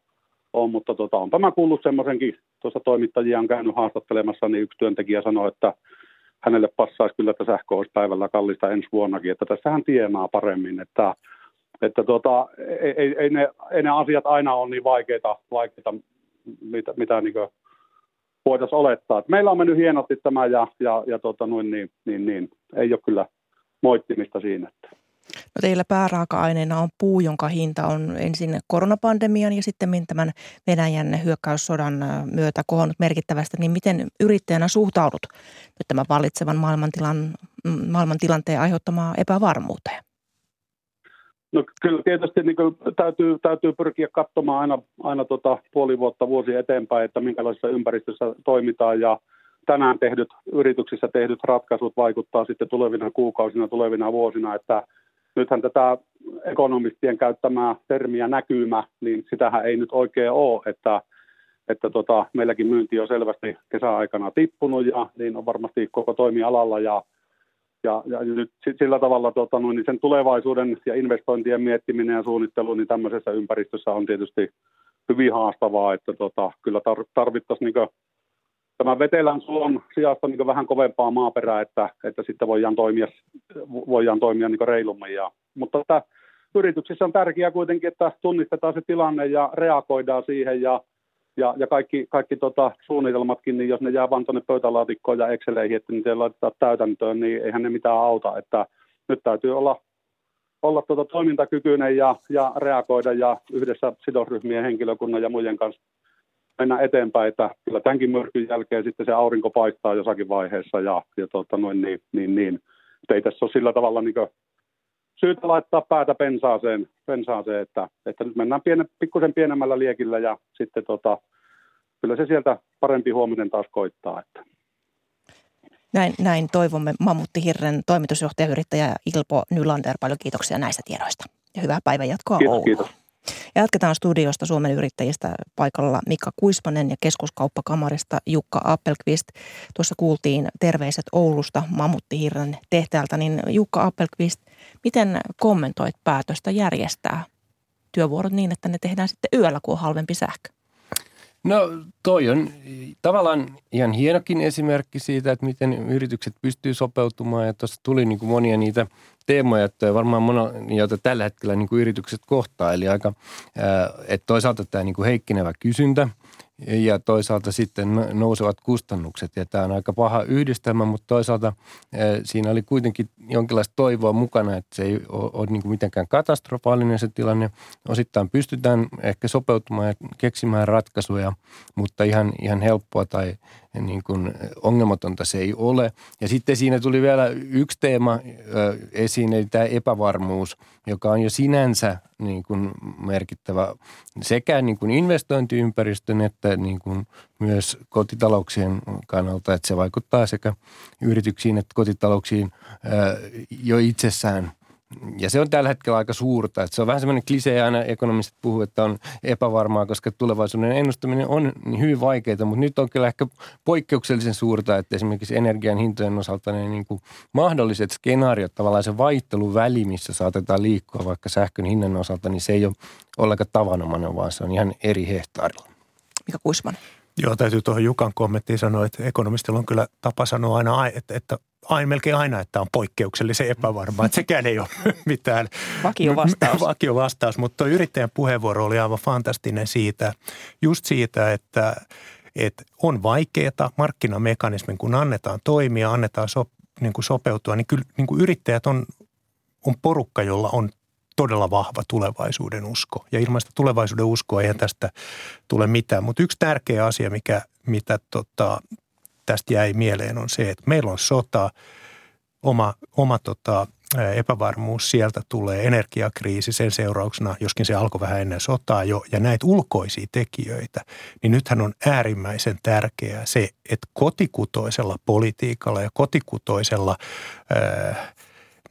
ole mutta tota, onpa mä kuullut semmoisenkin, tuossa toimittajia on käynyt haastattelemassa, niin yksi työntekijä sanoi, että hänelle passaisi kyllä, että sähkö olisi päivällä kallista ensi vuonnakin, että tässä hän tienaa paremmin, että, että tota, ei, ei, ne, ei ne asiat aina ole niin vaikeita, vaikeita mitä, mitä niin voitaisiin olettaa. Että meillä on mennyt hienosti tämä ja, ja, ja tota, noin, niin, niin, niin, ei ole kyllä moittimista siinä. No teillä pääraaka-aineena on puu, jonka hinta on ensin koronapandemian ja sitten tämän Venäjän hyökkäyssodan myötä kohonnut merkittävästi. Niin miten yrittäjänä suhtaudut nyt tämän vallitsevan maailmantilan, mm, maailmantilanteen aiheuttamaan epävarmuuteen? No kyllä tietysti niin täytyy, täytyy pyrkiä katsomaan aina, aina tota puoli vuotta, vuosi eteenpäin, että minkälaisessa ympäristössä toimitaan. Ja tänään tehdyt, yrityksissä tehdyt ratkaisut vaikuttaa sitten tulevina kuukausina, tulevina vuosina, että nythän tätä ekonomistien käyttämää termiä näkymä, niin sitähän ei nyt oikein ole, että, että tota, meilläkin myynti on selvästi kesäaikana tippunut ja niin on varmasti koko toimialalla. Ja ja, ja nyt sillä tavalla tota, niin sen tulevaisuuden ja investointien miettiminen ja suunnittelu niin tämmöisessä ympäristössä on tietysti hyvin haastavaa, että tota, kyllä tarvittaisiin niin tämän vetelän suon sijasta niin vähän kovempaa maaperää, että, että sitten voidaan toimia, voidaan toimia niin reilummin. Ja, mutta että yrityksissä on tärkeää kuitenkin, että tunnistetaan se tilanne ja reagoidaan siihen ja, ja, ja kaikki, kaikki tota, suunnitelmatkin, niin jos ne jää vaan tuonne pöytälaatikkoon ja Exceleihin, että niitä laitetaan täytäntöön, niin eihän ne mitään auta. Että nyt täytyy olla, olla tuota toimintakykyinen ja, ja reagoida ja yhdessä sidosryhmien henkilökunnan ja muiden kanssa mennä eteenpäin, että kyllä tämänkin myrkyn jälkeen sitten se aurinko paistaa jossakin vaiheessa ja, ja tota noin, niin, niin, niin. ei tässä ole sillä tavalla niin syytä laittaa päätä pensaaseen, pensaaseen että, että nyt mennään piene, pikkusen pienemmällä liekillä ja sitten tota, kyllä se sieltä parempi huominen taas koittaa. Että. Näin, näin toivomme Hirren toimitusjohtajayrittäjä Ilpo Nylander. Paljon kiitoksia näistä tiedoista ja hyvää päivänjatkoa kiitos, Ouluun. Kiitos. Jatketaan studiosta Suomen yrittäjistä paikalla Mikka Kuismanen ja keskuskauppakamarista Jukka Appelqvist. Tuossa kuultiin terveiset Oulusta Mamuttihirran tehtäältä, niin Jukka Appelqvist, miten kommentoit päätöstä järjestää työvuorot niin, että ne tehdään sitten yöllä, kun on halvempi sähkö? No toi on tavallaan ihan hienokin esimerkki siitä, että miten yritykset pystyy sopeutumaan ja tuossa tuli niin kuin monia niitä teemoja, että varmaan monia, joita tällä hetkellä niin kuin yritykset kohtaa. Eli aika, että toisaalta tämä niin kuin heikkenevä kysyntä – ja toisaalta sitten no, nousevat kustannukset. Ja tämä on aika paha yhdistelmä, mutta toisaalta siinä oli kuitenkin jonkinlaista toivoa mukana, että se ei ole niin kuin mitenkään katastrofaalinen se tilanne. Osittain pystytään ehkä sopeutumaan ja keksimään ratkaisuja, mutta ihan, ihan helppoa tai niin kuin ongelmatonta se ei ole. Ja sitten siinä tuli vielä yksi teema esiin, eli tämä epävarmuus, joka on jo sinänsä niin kuin merkittävä sekä niin kuin investointiympäristön että niin kuin myös kotitalouksien kannalta, että se vaikuttaa sekä yrityksiin että kotitalouksiin jo itsessään Ja se on tällä hetkellä aika suurta. Että se on vähän semmoinen klisee aina ekonomistit puhuu, että on epävarmaa, koska tulevaisuuden ennustaminen on niin hyvin vaikeaa, mutta nyt on kyllä ehkä poikkeuksellisen suurta, että esimerkiksi energian hintojen osalta ne niin kuin mahdolliset skenaariot, tavallaan se vaihteluväli, missä saatetaan liikkua vaikka sähkön hinnan osalta, niin se ei ole ollenkaan tavanomainen, vaan se on ihan eri hehtaarilla. Mika Kuisman. Joo, täytyy tuohon Jukan kommenttiin sanoa, että ekonomistilla on kyllä tapa sanoa aina, että, että aina, melkein aina, että on poikkeuksellisen epävarmaa. Että sekään ei ole [LAUGHS] mitään vakio vastaus. vakio vastaus, mutta tuo yrittäjän puheenvuoro oli aivan fantastinen siitä, just siitä, että, että on vaikeaa markkinamekanismin, kun annetaan toimia, annetaan so, niin kuin sopeutua, niin kyllä niin kuin yrittäjät on, on porukka, jolla on todella vahva tulevaisuuden usko. Ja ilman sitä tulevaisuuden uskoa ei tästä tule mitään. Mutta yksi tärkeä asia, mikä, mitä tota, tästä jäi mieleen, on se, että meillä on sota, oma, oma tota, epävarmuus sieltä tulee, energiakriisi sen seurauksena, joskin se alkoi vähän ennen sotaa jo, ja näitä ulkoisia tekijöitä, niin nythän on äärimmäisen tärkeää se, että kotikutoisella politiikalla ja kotikutoisella ää,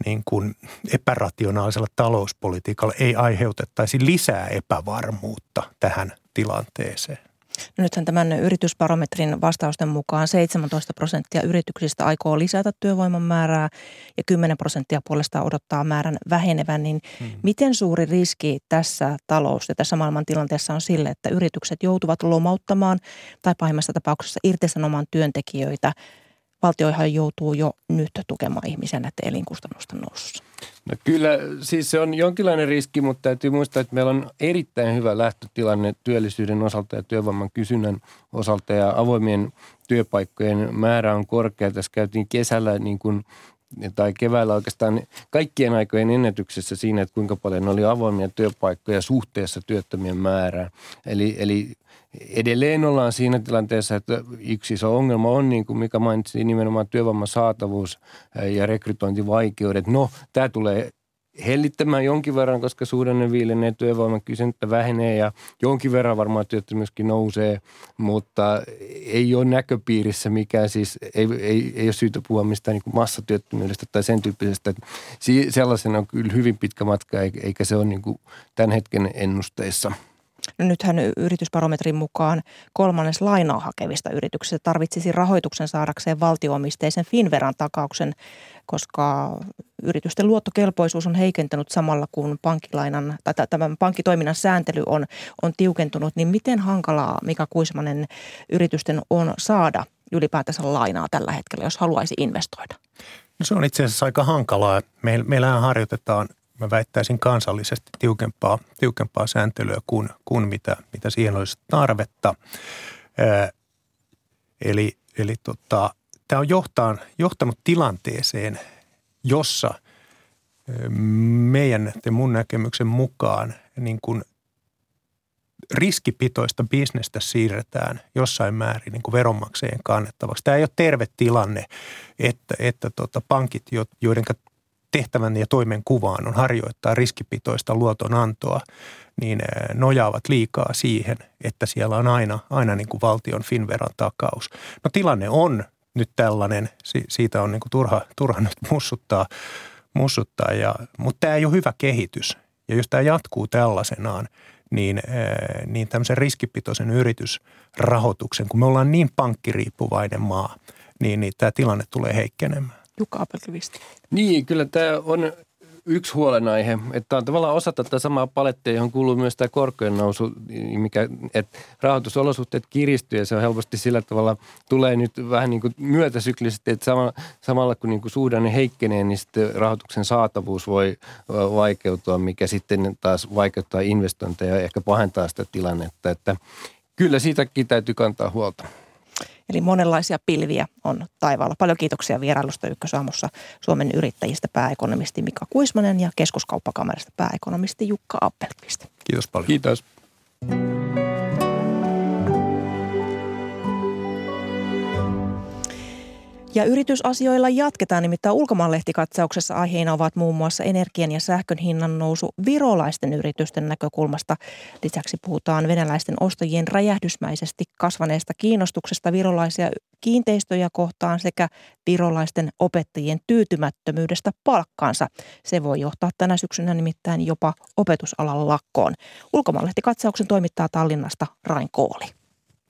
niin kuin epärationaalisella talouspolitiikalla ei aiheutettaisi lisää epävarmuutta tähän tilanteeseen. No nythän tämän yritysbarometrin vastausten mukaan 17 prosenttia yrityksistä aikoo lisätä työvoiman määrää ja 10 prosenttia puolestaan odottaa määrän vähenevän. Niin hmm. miten suuri riski tässä talous- ja tässä maailmantilanteessa on sille, että yritykset joutuvat lomauttamaan tai pahimmassa tapauksessa irtisanomaan työntekijöitä – valtioihan joutuu jo nyt tukemaan ihmisen näiden elinkustannusten nousussa. No kyllä, siis se on jonkinlainen riski, mutta täytyy muistaa, että meillä on erittäin hyvä lähtötilanne työllisyyden osalta ja työvoiman kysynnän osalta ja avoimien työpaikkojen määrä on korkea. Tässä käytiin kesällä niin kuin tai keväällä oikeastaan kaikkien aikojen ennätyksessä siinä, että kuinka paljon oli avoimia työpaikkoja suhteessa työttömien määrään. Eli, eli edelleen ollaan siinä tilanteessa, että yksi iso ongelma on, niin kuin Mika mainitsi, nimenomaan työvoiman saatavuus ja rekrytointivaikeudet. No, tämä tulee hellittämään jonkin verran, koska suhdanne viilenee, työvoiman kysyntä vähenee ja jonkin verran varmaan työttömyyskin nousee, mutta ei ole näköpiirissä mikään siis, ei, ei, ei ole syytä puhua mistään niin massatyöttömyydestä tai sen tyyppisestä. Sellaisena on kyllä hyvin pitkä matka, eikä se ole niin kuin tämän hetken ennusteissa – No nythän yritysbarometrin mukaan kolmannes lainaa hakevista yrityksistä tarvitsisi rahoituksen saadakseen valtioomisteisen Finveran takauksen, koska yritysten luottokelpoisuus on heikentänyt samalla kun pankkilainan tai tämän pankkitoiminnan sääntely on, on tiukentunut, niin miten hankalaa Mika Kuismanen yritysten on saada ylipäätänsä lainaa tällä hetkellä, jos haluaisi investoida? No se on itse asiassa aika hankalaa. Meillähän harjoitetaan mä väittäisin kansallisesti tiukempaa, tiukempaa sääntelyä kuin, kuin mitä, mitä siihen olisi tarvetta. Ää, eli eli tota, tämä on johtaan, johtanut tilanteeseen, jossa meidän ja mun näkemyksen mukaan niin kuin riskipitoista bisnestä siirretään jossain määrin niin kuin veronmaksajien kannettavaksi. Tämä ei ole terve tilanne, että, että tota pankit, joiden tehtävän ja toimenkuvaan on harjoittaa riskipitoista luotonantoa, niin eh, nojaavat liikaa siihen, että siellä on aina, aina niin kuin valtion Finveran takaus. No tilanne on nyt tällainen, siitä on niin kuin turha, turha nyt mussuttaa, mussuttaa ja, mutta tämä ei ole hyvä kehitys. Ja jos tämä jatkuu tällaisenaan, niin, eh, niin tämmöisen riskipitoisen yritysrahoituksen, kun me ollaan niin pankkiriippuvainen maa, niin, niin tämä tilanne tulee heikkenemään. Jukka Apelkivisti. Niin, kyllä tämä on yksi huolenaihe, että on tavallaan osa tätä samaa palettia, johon kuuluu myös tämä korkojen nousu, mikä, että rahoitusolosuhteet kiristyy ja se on helposti sillä tavalla tulee nyt vähän niin kuin myötäsyklisesti, että samalla, samalla kun niin kuin suhdanne heikkenee, niin sitten rahoituksen saatavuus voi vaikeutua, mikä sitten taas vaikeuttaa investointeja ja ehkä pahentaa sitä tilannetta, että kyllä siitäkin täytyy kantaa huolta. Eli monenlaisia pilviä on taivaalla. Paljon kiitoksia vierailusta Ykkösaamussa Suomen yrittäjistä pääekonomisti Mika Kuismanen ja keskuskauppakamerasta pääekonomisti Jukka Appelqvist. Kiitos paljon. Kiitos. Ja yritysasioilla jatketaan nimittäin ulkomaanlehtikatsauksessa aiheina ovat muun muassa energian ja sähkön hinnan nousu virolaisten yritysten näkökulmasta. Lisäksi puhutaan venäläisten ostajien räjähdysmäisesti kasvaneesta kiinnostuksesta virolaisia kiinteistöjä kohtaan sekä virolaisten opettajien tyytymättömyydestä palkkaansa. Se voi johtaa tänä syksynä nimittäin jopa opetusalan lakkoon. Ulkomaanlehtikatsauksen toimittaa Tallinnasta Rain Kooli.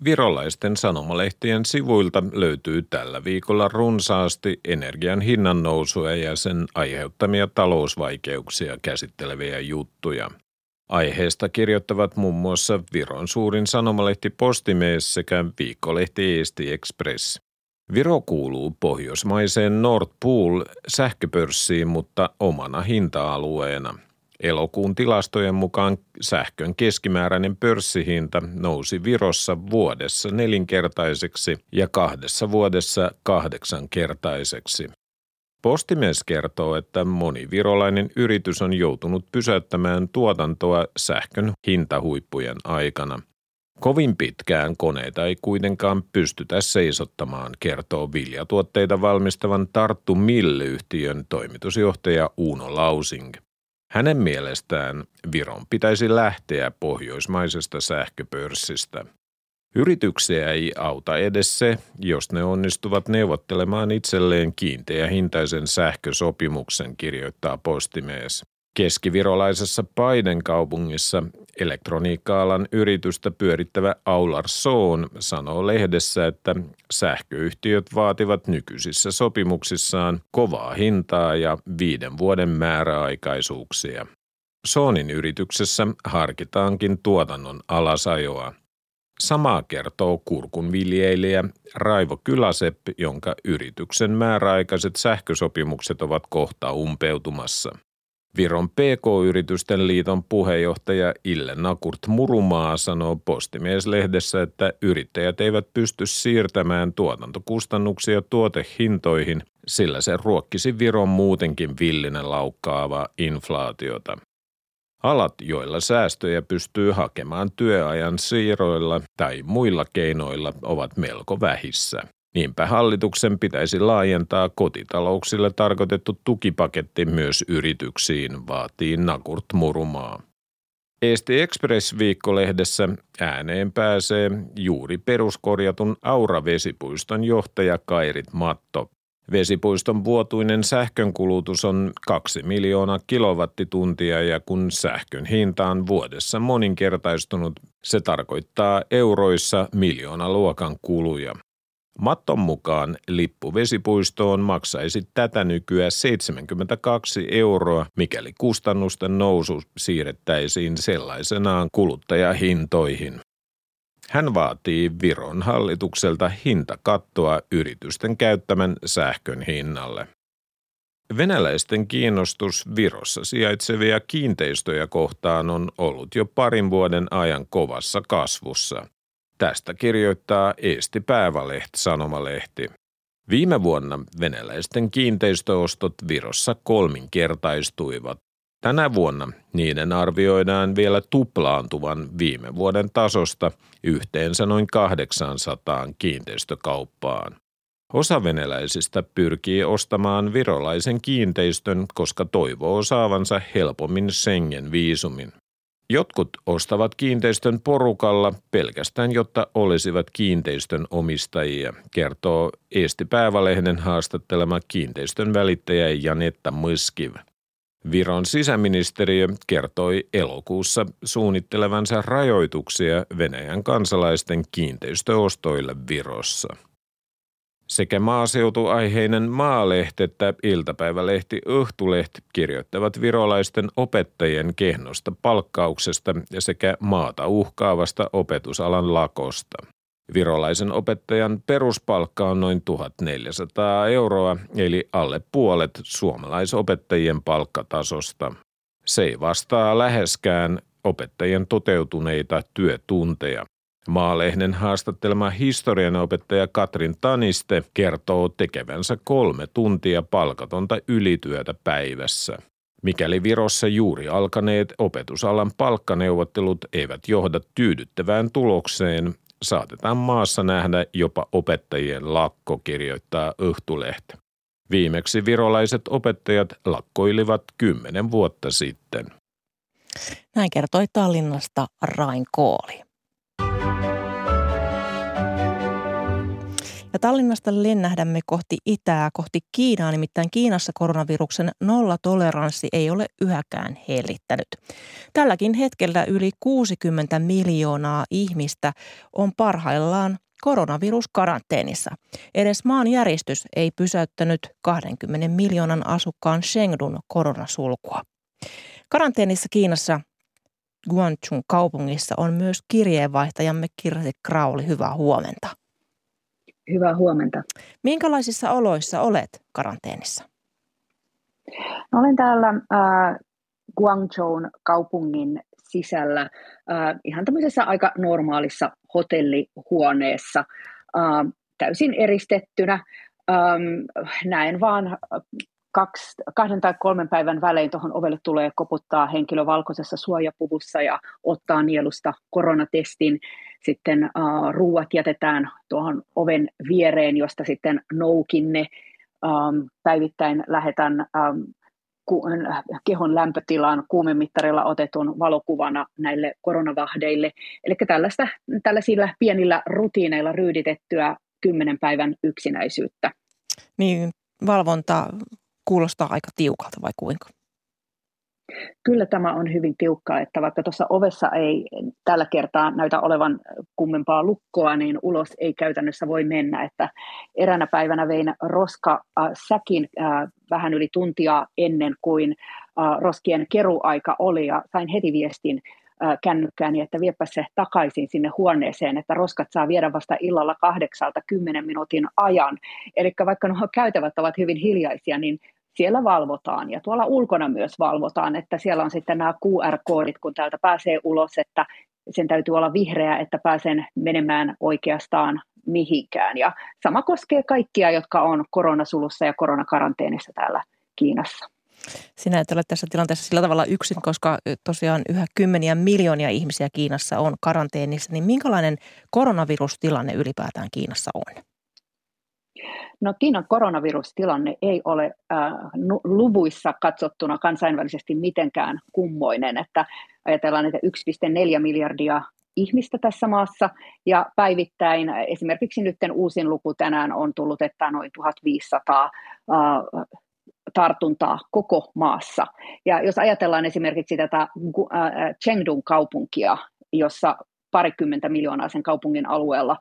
Virolaisten sanomalehtien sivuilta löytyy tällä viikolla runsaasti energian hinnan nousua ja sen aiheuttamia talousvaikeuksia käsitteleviä juttuja. Aiheesta kirjoittavat muun muassa Viron suurin sanomalehti Postimees sekä viikkolehti Eesti Express. Viro kuuluu pohjoismaiseen Nord Pool sähköpörssiin, mutta omana hinta-alueena – Elokuun tilastojen mukaan sähkön keskimääräinen pörssihinta nousi Virossa vuodessa nelinkertaiseksi ja kahdessa vuodessa kahdeksankertaiseksi. Postimies kertoo, että moni virolainen yritys on joutunut pysäyttämään tuotantoa sähkön hintahuippujen aikana. Kovin pitkään koneita ei kuitenkaan pystytä seisottamaan, kertoo viljatuotteita valmistavan Tarttu Mill-yhtiön toimitusjohtaja Uuno Lausing. Hänen mielestään Viron pitäisi lähteä pohjoismaisesta sähköpörssistä. Yrityksiä ei auta edes se, jos ne onnistuvat neuvottelemaan itselleen kiinteä hintaisen sähkösopimuksen, kirjoittaa postimies. Keskivirolaisessa Paiden kaupungissa elektroniikka-alan yritystä pyörittävä Aular Soon sanoo lehdessä, että sähköyhtiöt vaativat nykyisissä sopimuksissaan kovaa hintaa ja viiden vuoden määräaikaisuuksia. Soonin yrityksessä harkitaankin tuotannon alasajoa. Samaa kertoo kurkunviljelijä Raivo Kyläsepp, jonka yrityksen määräaikaiset sähkösopimukset ovat kohta umpeutumassa. Viron PK-yritysten liiton puheenjohtaja Ille Nakurt Murumaa sanoo Postimies-lehdessä, että yrittäjät eivät pysty siirtämään tuotantokustannuksia tuotehintoihin, sillä se ruokkisi Viron muutenkin villinen laukkaava inflaatiota. Alat, joilla säästöjä pystyy hakemaan työajan siirroilla tai muilla keinoilla, ovat melko vähissä. Niinpä hallituksen pitäisi laajentaa kotitalouksille tarkoitettu tukipaketti myös yrityksiin, vaatii Nakurt Murumaa. Eesti Express-viikkolehdessä ääneen pääsee juuri peruskorjatun Aura-vesipuiston johtaja Kairit Matto. Vesipuiston vuotuinen sähkönkulutus on 2 miljoonaa kilowattituntia ja kun sähkön hinta on vuodessa moninkertaistunut, se tarkoittaa euroissa miljoona luokan kuluja. Matton mukaan lippu vesipuistoon maksaisi tätä nykyä 72 euroa, mikäli kustannusten nousu siirrettäisiin sellaisenaan kuluttajahintoihin. Hän vaatii Viron hallitukselta hintakattoa yritysten käyttämän sähkön hinnalle. Venäläisten kiinnostus Virossa sijaitsevia kiinteistöjä kohtaan on ollut jo parin vuoden ajan kovassa kasvussa – Tästä kirjoittaa Eesti Päiväleht sanomalehti. Viime vuonna venäläisten kiinteistöostot Virossa kolminkertaistuivat. Tänä vuonna niiden arvioidaan vielä tuplaantuvan viime vuoden tasosta yhteensä noin 800 kiinteistökauppaan. Osa venäläisistä pyrkii ostamaan virolaisen kiinteistön, koska toivoo saavansa helpommin Schengen-viisumin. Jotkut ostavat kiinteistön porukalla pelkästään, jotta olisivat kiinteistön omistajia, kertoo Eesti Päivälehden haastattelema kiinteistön välittäjä Janetta Myskiv. Viron sisäministeriö kertoi elokuussa suunnittelevansa rajoituksia Venäjän kansalaisten kiinteistöostoille Virossa. Sekä maaseutuaiheinen Maalehti että iltapäivälehti Öhtulehti kirjoittavat virolaisten opettajien kehnosta palkkauksesta sekä maata uhkaavasta opetusalan lakosta. Virolaisen opettajan peruspalkka on noin 1400 euroa, eli alle puolet suomalaisopettajien palkkatasosta. Se ei vastaa läheskään opettajien toteutuneita työtunteja. Maalehden haastattelema historianopettaja Katrin Taniste kertoo tekevänsä kolme tuntia palkatonta ylityötä päivässä. Mikäli Virossa juuri alkaneet opetusalan palkkaneuvottelut eivät johda tyydyttävään tulokseen, saatetaan maassa nähdä jopa opettajien lakko, kirjoittaa Yhtulehti. Viimeksi virolaiset opettajat lakkoilivat kymmenen vuotta sitten. Näin kertoi Tallinnasta Rain Kooli. Ja Tallinnasta lennähdämme kohti itää, kohti Kiinaa, nimittäin Kiinassa koronaviruksen nollatoleranssi ei ole yhäkään hellittänyt. Tälläkin hetkellä yli 60 miljoonaa ihmistä on parhaillaan koronaviruskaranteenissa. Edes maan järjestys ei pysäyttänyt 20 miljoonan asukkaan Chengdun koronasulkua. Karanteenissa Kiinassa Guangzhou kaupungissa on myös kirjeenvaihtajamme Kirsi Krauli. Hyvää huomenta. Hyvää huomenta. Minkälaisissa oloissa olet karanteenissa? No, olen täällä äh, Guangzhoun kaupungin sisällä äh, ihan tämmöisessä aika normaalissa hotellihuoneessa äh, täysin eristettynä. Ähm, näen vaan kaksi, kahden tai kolmen päivän välein tuohon ovelle tulee koputtaa henkilö valkoisessa suojapuvussa ja ottaa nielusta koronatestin. Sitten uh, ruuat jätetään tuohon oven viereen, josta sitten noukinne. Um, päivittäin lähetän um, ku, kehon lämpötilan kuumemittarilla otetun valokuvana näille koronavahdeille. Eli tällaisilla pienillä rutiineilla ryyditettyä kymmenen päivän yksinäisyyttä. Niin, valvonta kuulostaa aika tiukalta vai kuinka? Kyllä tämä on hyvin tiukkaa, että vaikka tuossa ovessa ei tällä kertaa näytä olevan kummempaa lukkoa, niin ulos ei käytännössä voi mennä. Että eränä päivänä vein roska äh, säkin äh, vähän yli tuntia ennen kuin äh, roskien keruaika oli ja sain heti viestin kännykkääni, että viepä se takaisin sinne huoneeseen, että roskat saa viedä vasta illalla kahdeksalta kymmenen minuutin ajan. Eli vaikka nuo käytävät ovat hyvin hiljaisia, niin siellä valvotaan ja tuolla ulkona myös valvotaan, että siellä on sitten nämä QR-koodit, kun täältä pääsee ulos, että sen täytyy olla vihreä, että pääsen menemään oikeastaan mihinkään. Ja sama koskee kaikkia, jotka on koronasulussa ja koronakaranteenissa täällä Kiinassa. Sinä et ole tässä tilanteessa sillä tavalla yksin, koska tosiaan yhä kymmeniä miljoonia ihmisiä Kiinassa on karanteenissa, niin minkälainen koronavirustilanne ylipäätään Kiinassa on? No Kiinan koronavirustilanne ei ole äh, luvuissa katsottuna kansainvälisesti mitenkään kummoinen, että ajatellaan, että 1,4 miljardia ihmistä tässä maassa ja päivittäin esimerkiksi nyt uusin luku tänään on tullut, että noin 1500 äh, tartuntaa koko maassa. Ja jos ajatellaan esimerkiksi tätä äh, Chengdun kaupunkia, jossa parikymmentä miljoonaa sen kaupungin alueella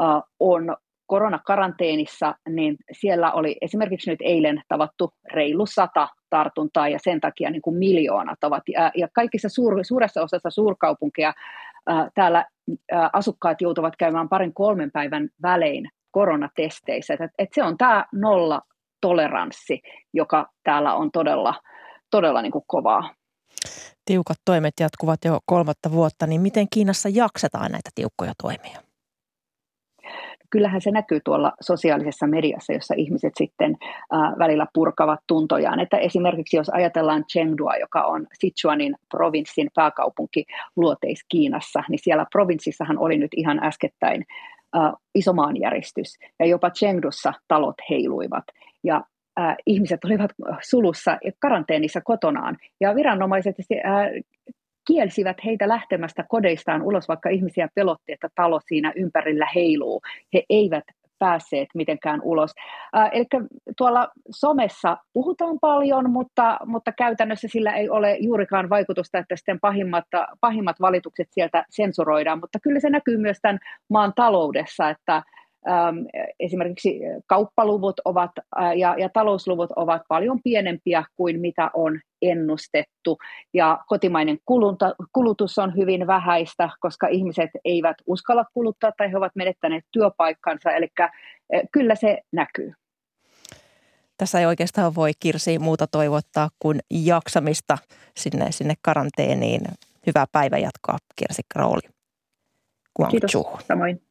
äh, on koronakaranteenissa, niin siellä oli esimerkiksi nyt eilen tavattu reilu sata tartuntaa ja sen takia niin kuin miljoonat ovat. Ja, kaikissa suur, suuressa osassa suurkaupunkeja ää, täällä ää, asukkaat joutuvat käymään parin kolmen päivän välein koronatesteissä. Et, et se on tämä nolla toleranssi, joka täällä on todella, todella niin kuin kovaa. Tiukat toimet jatkuvat jo kolmatta vuotta, niin miten Kiinassa jaksetaan näitä tiukkoja toimia? Kyllähän se näkyy tuolla sosiaalisessa mediassa, jossa ihmiset sitten äh, välillä purkavat tuntojaan. Että esimerkiksi jos ajatellaan Chengdua, joka on Sichuanin provinssin pääkaupunki luoteis-Kiinassa, niin siellä provinssissahan oli nyt ihan äskettäin äh, iso maanjäristys. Ja jopa Chengdussa talot heiluivat. Ja äh, ihmiset olivat sulussa ja karanteenissa kotonaan. Ja viranomaiset äh, kielsivät heitä lähtemästä kodeistaan ulos, vaikka ihmisiä pelotti, että talo siinä ympärillä heiluu. He eivät päässeet mitenkään ulos. Äh, eli tuolla somessa puhutaan paljon, mutta, mutta käytännössä sillä ei ole juurikaan vaikutusta, että sitten pahimmat, pahimmat valitukset sieltä sensuroidaan, mutta kyllä se näkyy myös tämän maan taloudessa, että esimerkiksi kauppaluvut ovat äh, ja, ja talousluvut ovat paljon pienempiä kuin mitä on ennustettu. Ja kotimainen kulunta, kulutus on hyvin vähäistä, koska ihmiset eivät uskalla kuluttaa tai he ovat menettäneet työpaikkansa. Eli äh, kyllä se näkyy. Tässä ei oikeastaan voi Kirsi muuta toivottaa kuin jaksamista sinne, sinne karanteeniin. Hyvää päivänjatkoa Kirsi Krooli. Kiitos, samoin.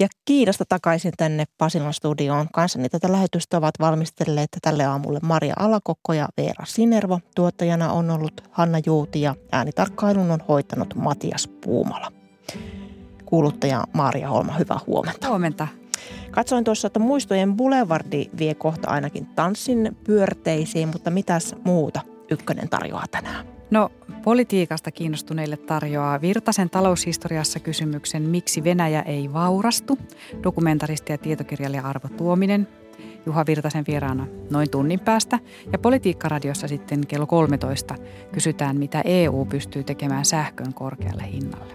Ja Kiinasta takaisin tänne Pasilan studioon. Kanssani tätä lähetystä ovat valmistelleet tälle aamulle Maria Alakokko ja Veera Sinervo. Tuottajana on ollut Hanna Juuti ja äänitarkkailun on hoitanut Matias Puumala. kuuluttaja Maaria Holma, hyvää huomenta. Huomenta. Katsoin tuossa, että muistojen Boulevardi vie kohta ainakin tanssin pyörteisiin, mutta mitäs muuta Ykkönen tarjoaa tänään? No politiikasta kiinnostuneille tarjoaa Virtasen taloushistoriassa kysymyksen Miksi Venäjä ei vaurastu? Dokumentaristi ja tietokirjailija Arvo Tuominen Juha Virtasen vieraana noin tunnin päästä. Ja Politiikkaradiossa sitten kello 13 kysytään, mitä EU pystyy tekemään sähkön korkealle hinnalle.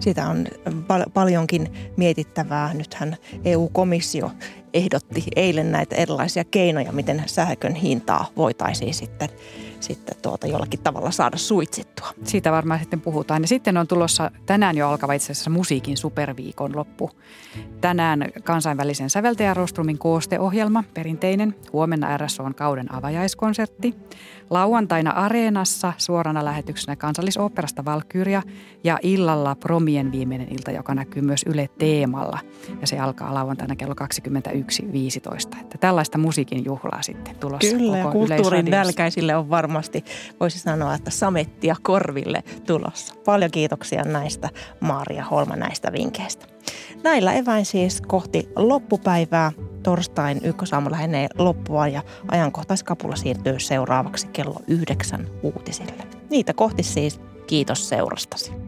Sitä on pal- paljonkin mietittävää. Nythän EU-komissio ehdotti eilen näitä erilaisia keinoja, miten sähkön hintaa voitaisiin sitten sitten tuota jollakin tavalla saada suitsittua. Siitä varmaan sitten puhutaan. Ja sitten on tulossa tänään jo alkava itse asiassa musiikin superviikon loppu. Tänään kansainvälisen säveltäjärostrumin koosteohjelma, perinteinen. Huomenna RSO on kauden avajaiskonsertti. Lauantaina Areenassa suorana lähetyksenä kansallisoopperasta Valkyria ja illalla Promien viimeinen ilta, joka näkyy myös Yle Teemalla. Ja se alkaa lauantaina kello 21.15. Että tällaista musiikin juhlaa sitten tulossa Kyllä, ja kulttuurin nälkäisille on varmasti, voisi sanoa, että samettia korville tulossa. Paljon kiitoksia näistä Maaria Holma näistä vinkkeistä. Näillä eväin siis kohti loppupäivää. Torstain ykkösaamu lähenee loppua ja ajankohtaiskapula siirtyy seuraavaksi kello yhdeksän uutisille. Niitä kohti siis kiitos seurastasi.